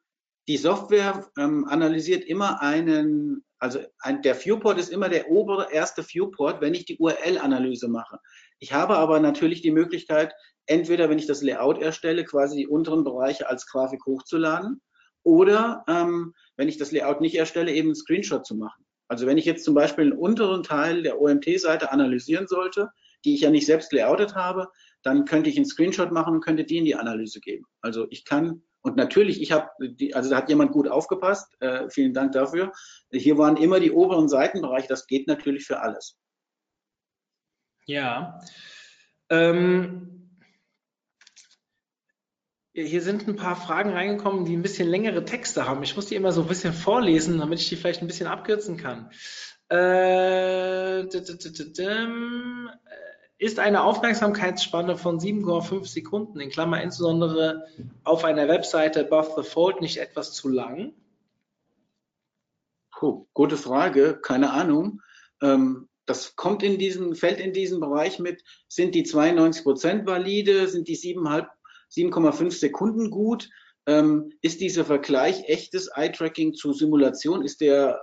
die Software ähm, analysiert immer einen, also ein, der Viewport ist immer der obere erste Viewport, wenn ich die URL-Analyse mache. Ich habe aber natürlich die Möglichkeit, entweder, wenn ich das Layout erstelle, quasi die unteren Bereiche als Grafik hochzuladen oder, ähm, wenn ich das Layout nicht erstelle, eben einen Screenshot zu machen. Also wenn ich jetzt zum Beispiel einen unteren Teil der OMT-Seite analysieren sollte, die ich ja nicht selbst layoutet habe, dann könnte ich einen Screenshot machen und könnte die in die Analyse geben. Also ich kann und natürlich, ich habe, also da hat jemand gut aufgepasst. Äh, vielen Dank dafür. Hier waren immer die oberen Seitenbereiche. Das geht natürlich für alles. Ja. Ähm, hier sind ein paar Fragen reingekommen, die ein bisschen längere Texte haben. Ich muss die immer so ein bisschen vorlesen, damit ich die vielleicht ein bisschen abkürzen kann. Äh, ist eine Aufmerksamkeitsspanne von 7,5 Sekunden, in Klammer insbesondere auf einer Webseite above the fold, nicht etwas zu lang? Puh, gute Frage, keine Ahnung. Ähm, das kommt in diesen, fällt in diesen Bereich mit, sind die 92 Prozent valide, sind die 7,5 7,5 Sekunden gut. Ähm, ist dieser Vergleich echtes Eye-Tracking zu Simulation? Ist der,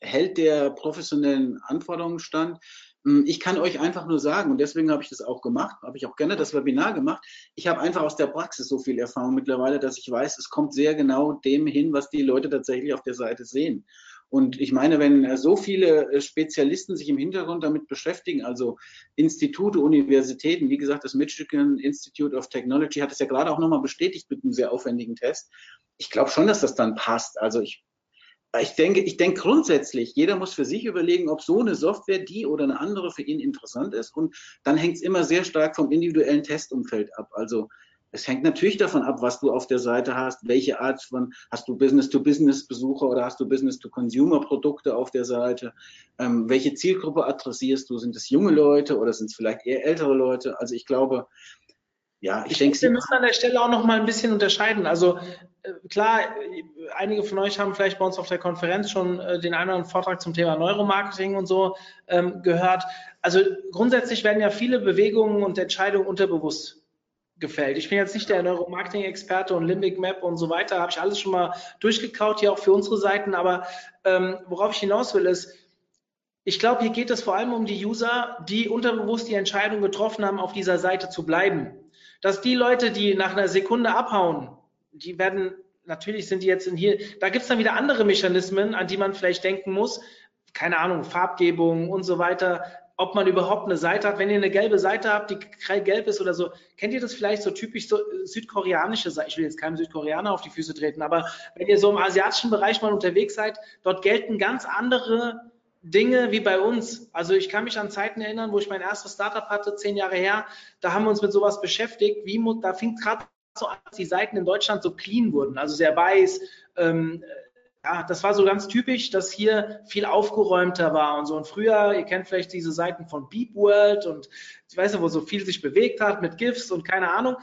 hält der professionellen Anforderungen stand? Hm, ich kann euch einfach nur sagen, und deswegen habe ich das auch gemacht, habe ich auch gerne das Webinar gemacht. Ich habe einfach aus der Praxis so viel Erfahrung mittlerweile, dass ich weiß, es kommt sehr genau dem hin, was die Leute tatsächlich auf der Seite sehen. Und ich meine, wenn äh, so viele äh, Spezialisten sich im Hintergrund damit beschäftigen, also Institute, Universitäten, wie gesagt, das Michigan Institute of Technology hat es ja gerade auch nochmal bestätigt mit einem sehr aufwendigen Test. Ich glaube schon, dass das dann passt. Also ich, ich denke, ich denke grundsätzlich, jeder muss für sich überlegen, ob so eine Software, die oder eine andere für ihn interessant ist. Und dann hängt es immer sehr stark vom individuellen Testumfeld ab. Also es hängt natürlich davon ab, was du auf der Seite hast, welche Art von, hast du Business-to-Business-Besucher oder hast du Business-to-Consumer-Produkte auf der Seite, ähm, welche Zielgruppe adressierst du, sind es junge Leute oder sind es vielleicht eher ältere Leute? Also ich glaube, ja, ich, ich denke, wir müssen an der Stelle auch noch mal ein bisschen unterscheiden. Also äh, klar, einige von euch haben vielleicht bei uns auf der Konferenz schon äh, den einen oder anderen Vortrag zum Thema Neuromarketing und so ähm, gehört. Also grundsätzlich werden ja viele Bewegungen und Entscheidungen unterbewusst gefällt. Ich bin jetzt nicht der Neuromarketing-Experte und Limbic Map und so weiter, habe ich alles schon mal durchgekaut, hier auch für unsere Seiten, aber ähm, worauf ich hinaus will, ist, ich glaube, hier geht es vor allem um die User, die unterbewusst die Entscheidung getroffen haben, auf dieser Seite zu bleiben. Dass die Leute, die nach einer Sekunde abhauen, die werden natürlich sind die jetzt in hier, da gibt es dann wieder andere Mechanismen, an die man vielleicht denken muss. Keine Ahnung, Farbgebung und so weiter ob man überhaupt eine Seite hat. Wenn ihr eine gelbe Seite habt, die gelb ist oder so, kennt ihr das vielleicht so typisch so äh, südkoreanische Seite? Ich will jetzt keinem Südkoreaner auf die Füße treten, aber wenn ihr so im asiatischen Bereich mal unterwegs seid, dort gelten ganz andere Dinge wie bei uns. Also ich kann mich an Zeiten erinnern, wo ich mein erstes Startup hatte, zehn Jahre her, da haben wir uns mit sowas beschäftigt, wie da fing gerade so an, dass die Seiten in Deutschland so clean wurden, also sehr weiß, ähm, ja, das war so ganz typisch, dass hier viel aufgeräumter war und so. Und früher, ihr kennt vielleicht diese Seiten von Beep World und ich weiß nicht, wo so viel sich bewegt hat mit GIFs und keine Ahnung.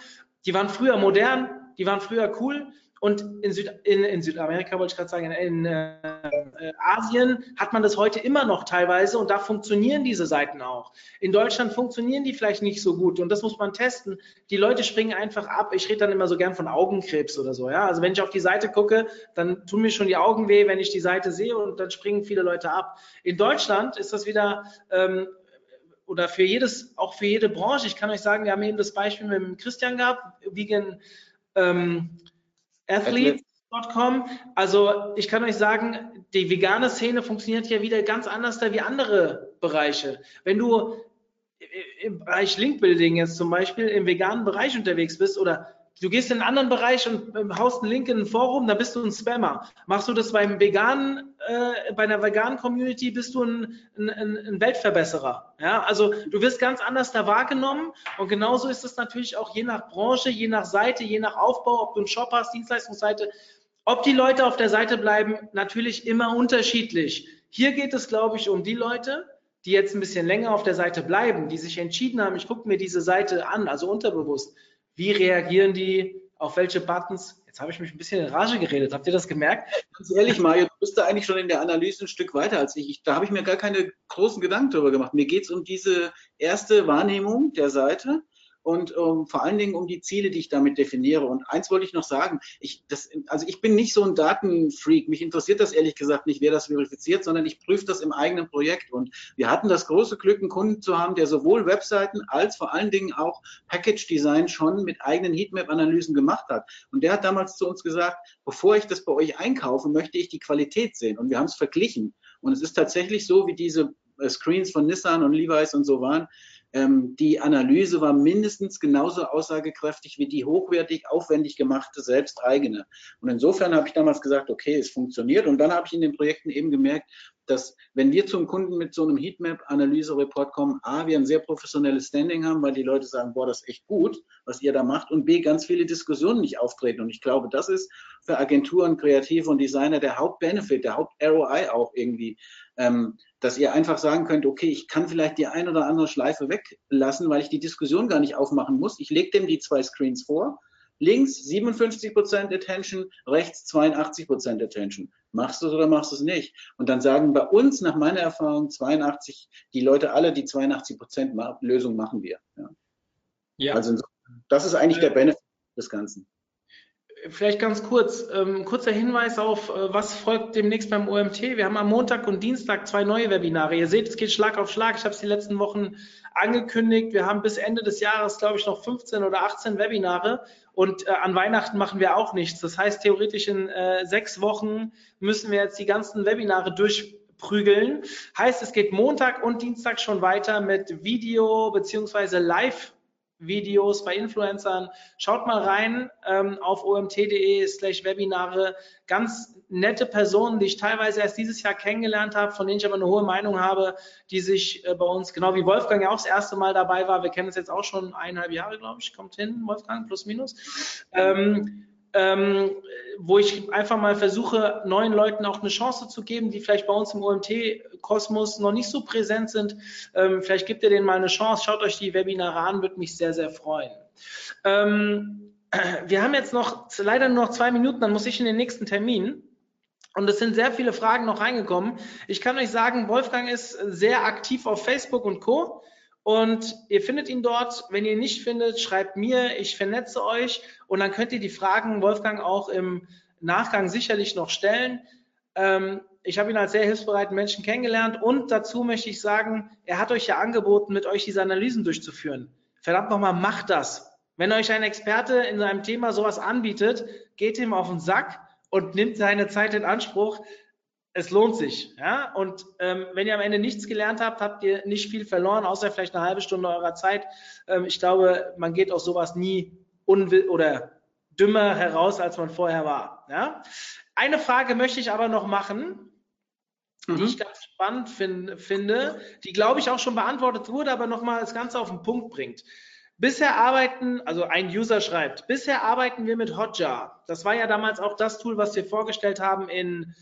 Die waren früher modern, die waren früher cool und in, Süd, in, in Südamerika wollte ich gerade sagen, in äh, äh, Asien hat man das heute immer noch teilweise und da funktionieren diese Seiten auch. In Deutschland funktionieren die vielleicht nicht so gut und das muss man testen. Die Leute springen einfach ab. Ich rede dann immer so gern von Augenkrebs oder so. Ja? Also wenn ich auf die Seite gucke, dann tun mir schon die Augen weh, wenn ich die Seite sehe und dann springen viele Leute ab. In Deutschland ist das wieder ähm, oder für jedes, auch für jede Branche. Ich kann euch sagen, wir haben eben das Beispiel mit dem Christian gehabt, Vegan ähm, Athletes.com. Also ich kann euch sagen, die vegane Szene funktioniert ja wieder ganz anders da wie andere Bereiche. Wenn du im Bereich Linkbuilding jetzt zum Beispiel im veganen Bereich unterwegs bist oder Du gehst in einen anderen Bereich und ähm, haust einen Link in ein Forum, da bist du ein Spammer. Machst du das beim veganen, äh, bei einer veganen Community, bist du ein, ein, ein, Weltverbesserer. Ja, also du wirst ganz anders da wahrgenommen und genauso ist es natürlich auch je nach Branche, je nach Seite, je nach Aufbau, ob du einen Shop hast, Dienstleistungsseite, ob die Leute auf der Seite bleiben, natürlich immer unterschiedlich. Hier geht es, glaube ich, um die Leute, die jetzt ein bisschen länger auf der Seite bleiben, die sich entschieden haben, ich gucke mir diese Seite an, also unterbewusst wie reagieren die? Auf welche Buttons? Jetzt habe ich mich ein bisschen in Rage geredet. Habt ihr das gemerkt? Ganz ehrlich, Mario, du bist da eigentlich schon in der Analyse ein Stück weiter als ich. ich da habe ich mir gar keine großen Gedanken darüber gemacht. Mir geht es um diese erste Wahrnehmung der Seite und ähm, vor allen Dingen um die Ziele, die ich damit definiere. Und eins wollte ich noch sagen, ich, das, also ich bin nicht so ein Datenfreak, mich interessiert das ehrlich gesagt nicht, wer das verifiziert, sondern ich prüfe das im eigenen Projekt. Und wir hatten das große Glück, einen Kunden zu haben, der sowohl Webseiten als vor allen Dingen auch Package Design schon mit eigenen Heatmap-Analysen gemacht hat. Und der hat damals zu uns gesagt, bevor ich das bei euch einkaufe, möchte ich die Qualität sehen. Und wir haben es verglichen. Und es ist tatsächlich so, wie diese äh, Screens von Nissan und Levi's und so waren. Ähm, die Analyse war mindestens genauso aussagekräftig wie die hochwertig, aufwendig gemachte, selbst eigene. Und insofern habe ich damals gesagt, okay, es funktioniert. Und dann habe ich in den Projekten eben gemerkt, dass wenn wir zum Kunden mit so einem Heatmap-Analyse-Report kommen, A, wir ein sehr professionelles Standing haben, weil die Leute sagen, boah, das ist echt gut, was ihr da macht, und B, ganz viele Diskussionen nicht auftreten. Und ich glaube, das ist für Agenturen, Kreative und Designer der Hauptbenefit, der Haupt-ROI auch irgendwie, dass ihr einfach sagen könnt, okay, ich kann vielleicht die ein oder andere Schleife weglassen, weil ich die Diskussion gar nicht aufmachen muss. Ich lege dem die zwei Screens vor. Links 57% Attention, rechts 82% Attention. Machst du es oder machst du es nicht? Und dann sagen bei uns, nach meiner Erfahrung, 82, die Leute alle, die 82% Lösung machen wir. Ja. ja. Also das ist eigentlich der Benefit des Ganzen. Vielleicht ganz kurz, ähm, kurzer Hinweis auf, äh, was folgt demnächst beim OMT. Wir haben am Montag und Dienstag zwei neue Webinare. Ihr seht, es geht Schlag auf Schlag. Ich habe es die letzten Wochen angekündigt. Wir haben bis Ende des Jahres, glaube ich, noch 15 oder 18 Webinare und äh, an Weihnachten machen wir auch nichts. Das heißt, theoretisch in äh, sechs Wochen müssen wir jetzt die ganzen Webinare durchprügeln. Heißt, es geht Montag und Dienstag schon weiter mit Video beziehungsweise Live Videos bei Influencern. Schaut mal rein ähm, auf omt.de slash Webinare. Ganz nette Personen, die ich teilweise erst dieses Jahr kennengelernt habe, von denen ich aber eine hohe Meinung habe, die sich äh, bei uns, genau wie Wolfgang ja auch das erste Mal dabei war, wir kennen es jetzt auch schon eineinhalb Jahre, glaube ich, kommt hin, Wolfgang, plus minus. Ähm, ähm, wo ich einfach mal versuche, neuen Leuten auch eine Chance zu geben, die vielleicht bei uns im OMT-Kosmos noch nicht so präsent sind. Ähm, vielleicht gibt ihr denen mal eine Chance. Schaut euch die Webinare an, würde mich sehr, sehr freuen. Ähm, wir haben jetzt noch leider nur noch zwei Minuten, dann muss ich in den nächsten Termin. Und es sind sehr viele Fragen noch reingekommen. Ich kann euch sagen, Wolfgang ist sehr aktiv auf Facebook und Co. Und ihr findet ihn dort. Wenn ihr ihn nicht findet, schreibt mir, ich vernetze euch und dann könnt ihr die Fragen Wolfgang auch im Nachgang sicherlich noch stellen. Ähm, ich habe ihn als sehr hilfsbereiten Menschen kennengelernt und dazu möchte ich sagen, er hat euch ja angeboten, mit euch diese Analysen durchzuführen. Verdammt nochmal, macht das. Wenn euch ein Experte in seinem Thema sowas anbietet, geht ihm auf den Sack und nimmt seine Zeit in Anspruch. Es lohnt sich. Ja? Und ähm, wenn ihr am Ende nichts gelernt habt, habt ihr nicht viel verloren, außer vielleicht eine halbe Stunde eurer Zeit. Ähm, ich glaube, man geht aus sowas nie unwill oder dümmer heraus, als man vorher war. Ja? Eine Frage möchte ich aber noch machen, die Mhm. ich ganz spannend fin finde, die glaube ich auch schon beantwortet wurde, aber nochmal das Ganze auf den Punkt bringt. Bisher arbeiten, also ein User schreibt, bisher arbeiten wir mit Hotjar. Das war ja damals auch das Tool, was wir vorgestellt haben in,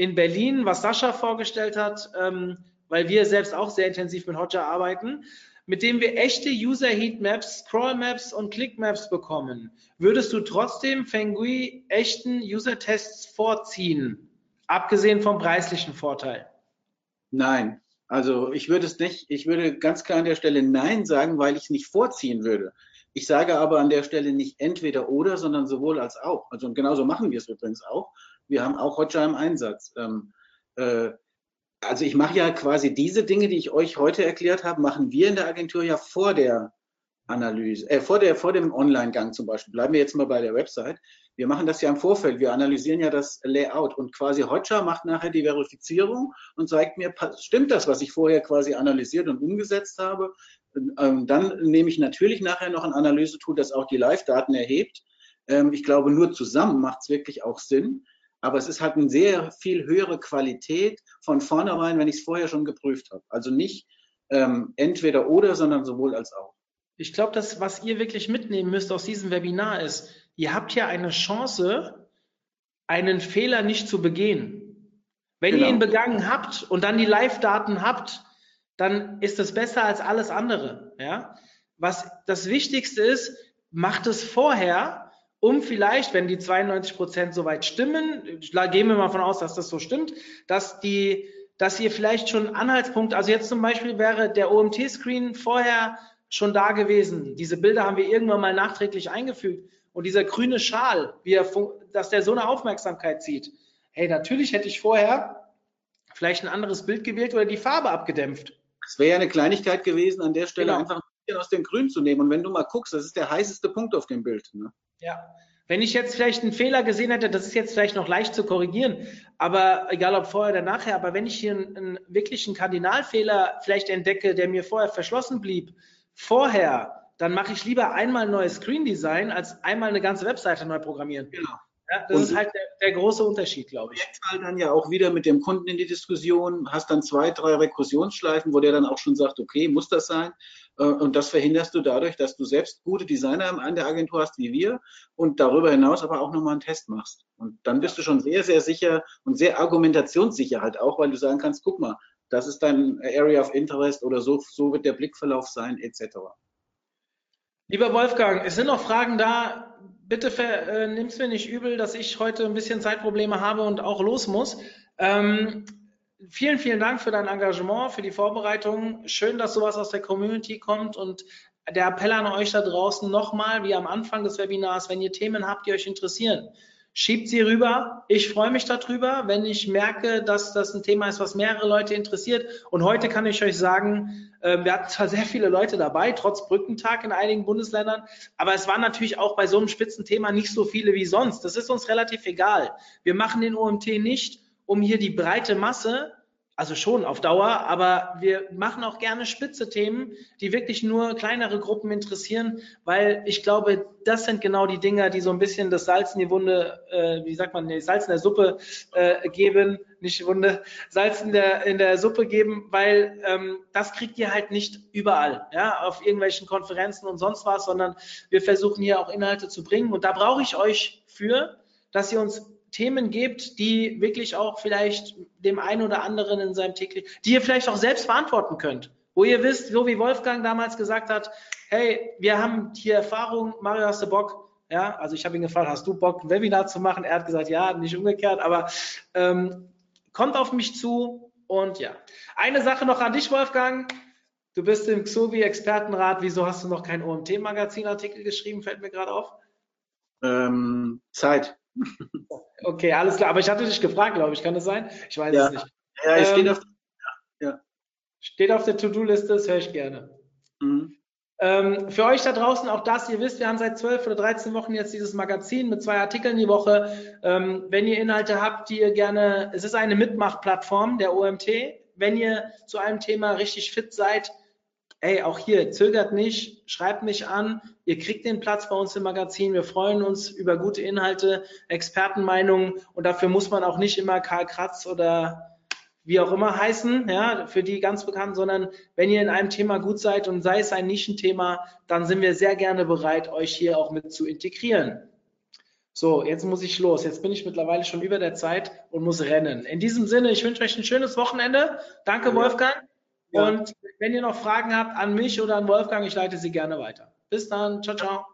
in Berlin, was Sascha vorgestellt hat, ähm, weil wir selbst auch sehr intensiv mit Hotjar arbeiten, mit dem wir echte User Heatmaps, Scrollmaps und Clickmaps bekommen. Würdest du trotzdem Fengui echten User-Tests vorziehen? Abgesehen vom preislichen Vorteil. Nein, also ich würde es nicht, ich würde ganz klar an der Stelle Nein sagen, weil ich es nicht vorziehen würde. Ich sage aber an der Stelle nicht entweder oder, sondern sowohl als auch. Also genauso machen wir es übrigens auch. Wir haben auch Hotjar im Einsatz. Ähm, äh, also ich mache ja quasi diese Dinge, die ich euch heute erklärt habe, machen wir in der Agentur ja vor der Analyse, äh, vor, der, vor dem Online-Gang zum Beispiel. Bleiben wir jetzt mal bei der Website. Wir machen das ja im Vorfeld. Wir analysieren ja das Layout und quasi Hotjar macht nachher die Verifizierung und zeigt mir, stimmt das, was ich vorher quasi analysiert und umgesetzt habe. Ähm, dann nehme ich natürlich nachher noch ein Analysetool, das auch die Live-Daten erhebt. Ähm, ich glaube, nur zusammen macht es wirklich auch Sinn. Aber es ist halt eine sehr viel höhere Qualität von vornherein, wenn ich es vorher schon geprüft habe. Also nicht ähm, entweder oder, sondern sowohl als auch. Ich glaube, das, was ihr wirklich mitnehmen müsst aus diesem Webinar ist, ihr habt hier eine Chance, einen Fehler nicht zu begehen. Wenn Genau. ihr ihn begangen habt und dann die Live-Daten habt, dann ist es besser als alles andere. Ja? Was das Wichtigste ist, macht es vorher, um vielleicht, wenn die 92 Prozent soweit stimmen, gehen wir mal von aus, dass das so stimmt, dass die, dass ihr vielleicht schon Anhaltspunkte, also jetzt zum Beispiel wäre der OMT-Screen vorher schon da gewesen. Diese Bilder haben wir irgendwann mal nachträglich eingefügt. Und dieser grüne Schal, wie er, dass der so eine Aufmerksamkeit zieht. Hey, natürlich hätte ich vorher vielleicht ein anderes Bild gewählt oder die Farbe abgedämpft. Es wäre ja eine Kleinigkeit gewesen, an der Stelle Genau. einfach ein bisschen aus dem Grün zu nehmen. Und wenn du mal guckst, das ist der heißeste Punkt auf dem Bild. Ne? Ja. Wenn ich jetzt vielleicht einen Fehler gesehen hätte, das ist jetzt vielleicht noch leicht zu korrigieren, aber egal ob vorher oder nachher, aber wenn ich hier einen, einen wirklichen Kardinalfehler vielleicht entdecke, der mir vorher verschlossen blieb, vorher, dann mache ich lieber einmal ein neues Screen Design, als einmal eine ganze Webseite neu programmieren. Genau. Ja, das Und- ist halt der, der große Unterschied, glaube ich. Projektfall dann ja auch wieder mit dem Kunden in die Diskussion, hast dann zwei, drei Rekursionsschleifen, wo der dann auch schon sagt, okay, muss das sein? Äh, Und das verhinderst du dadurch, dass du selbst gute Designer an der Agentur hast wie wir und darüber hinaus aber auch nochmal einen Test machst. Und dann bist du schon sehr, sehr sicher und sehr argumentationssicher halt auch, weil du sagen kannst, guck mal, das ist dein Area of Interest oder so, so wird der Blickverlauf sein, etc. Lieber Wolfgang, es sind noch Fragen da. Bitte ver, äh, nimm's mir nicht übel, dass ich heute ein bisschen Zeitprobleme habe und auch los muss. Ähm, vielen, vielen Dank für dein Engagement, für die Vorbereitung. Schön, dass sowas aus der Community kommt und der Appell an euch da draußen nochmal, wie am Anfang des Webinars, wenn ihr Themen habt, die euch interessieren, schiebt sie rüber. Ich freue mich darüber, wenn ich merke, dass das ein Thema ist, was mehrere Leute interessiert. Und heute kann ich euch sagen, äh, wir hatten zwar sehr viele Leute dabei, trotz Brückentag in einigen Bundesländern, aber es waren natürlich auch bei so einem Spitzenthema nicht so viele wie sonst. Das ist uns relativ egal. Wir machen den OMT nicht, um hier die breite Masse also schon auf Dauer, aber wir machen auch gerne spitze Themen, die wirklich nur kleinere Gruppen interessieren, weil ich glaube, das sind genau die Dinger, die so ein bisschen das Salz in die Wunde, äh, wie sagt man, nee, Salz in der Suppe äh, geben, nicht Wunde, Salz in der, in der Suppe geben, weil ähm, das kriegt ihr halt nicht überall, ja, auf irgendwelchen Konferenzen und sonst was, sondern wir versuchen hier auch Inhalte zu bringen und da brauche ich euch für, dass ihr uns Themen gebt, die wirklich auch vielleicht dem einen oder anderen in seinem täglichen, die ihr vielleicht auch selbst verantworten könnt. Wo ihr wisst, so wie Wolfgang damals gesagt hat, hey, wir haben hier Erfahrung, Mario, hast du Bock? Ja, also ich habe ihn gefragt, hast du Bock, ein Webinar zu machen? Er hat gesagt, ja, nicht umgekehrt, aber ähm, kommt auf mich zu und ja. Eine Sache noch an dich, Wolfgang. Du bist im Xovi-Expertenrat. Wieso hast du noch keinen OMT-Magazin-Artikel geschrieben? Fällt mir gerade auf. Ähm, Zeit. Okay, alles klar. Aber ich hatte dich gefragt, glaube ich. Kann das sein? Ich weiß Ja. es nicht. Ja, Ähm, steht auf. Steht auf der To-Do-Liste, das höre ich gerne. Mhm. Ähm, für euch da draußen auch das, ihr wisst, wir haben seit 12 oder 13 Wochen jetzt dieses Magazin mit zwei Artikeln die Woche. Ähm, wenn ihr Inhalte habt, die ihr gerne, es ist eine Mitmachplattform der OMT. Wenn ihr zu einem Thema richtig fit seid, ey, auch hier, zögert nicht, schreibt mich an. Ihr kriegt den Platz bei uns im Magazin. Wir freuen uns über gute Inhalte, Expertenmeinungen und dafür muss man auch nicht immer Karl Kratz oder wie auch immer heißen, ja, für die ganz bekannt, sondern wenn ihr in einem Thema gut seid und sei es ein Nischenthema, dann sind wir sehr gerne bereit, euch hier auch mit zu integrieren. So, jetzt muss ich los. Jetzt bin ich mittlerweile schon über der Zeit und muss rennen. In diesem Sinne, ich wünsche euch ein schönes Wochenende. Danke, Wolfgang. Und wenn ihr noch Fragen habt an mich oder an Wolfgang, ich leite sie gerne weiter. Bis dann. Ciao, ciao.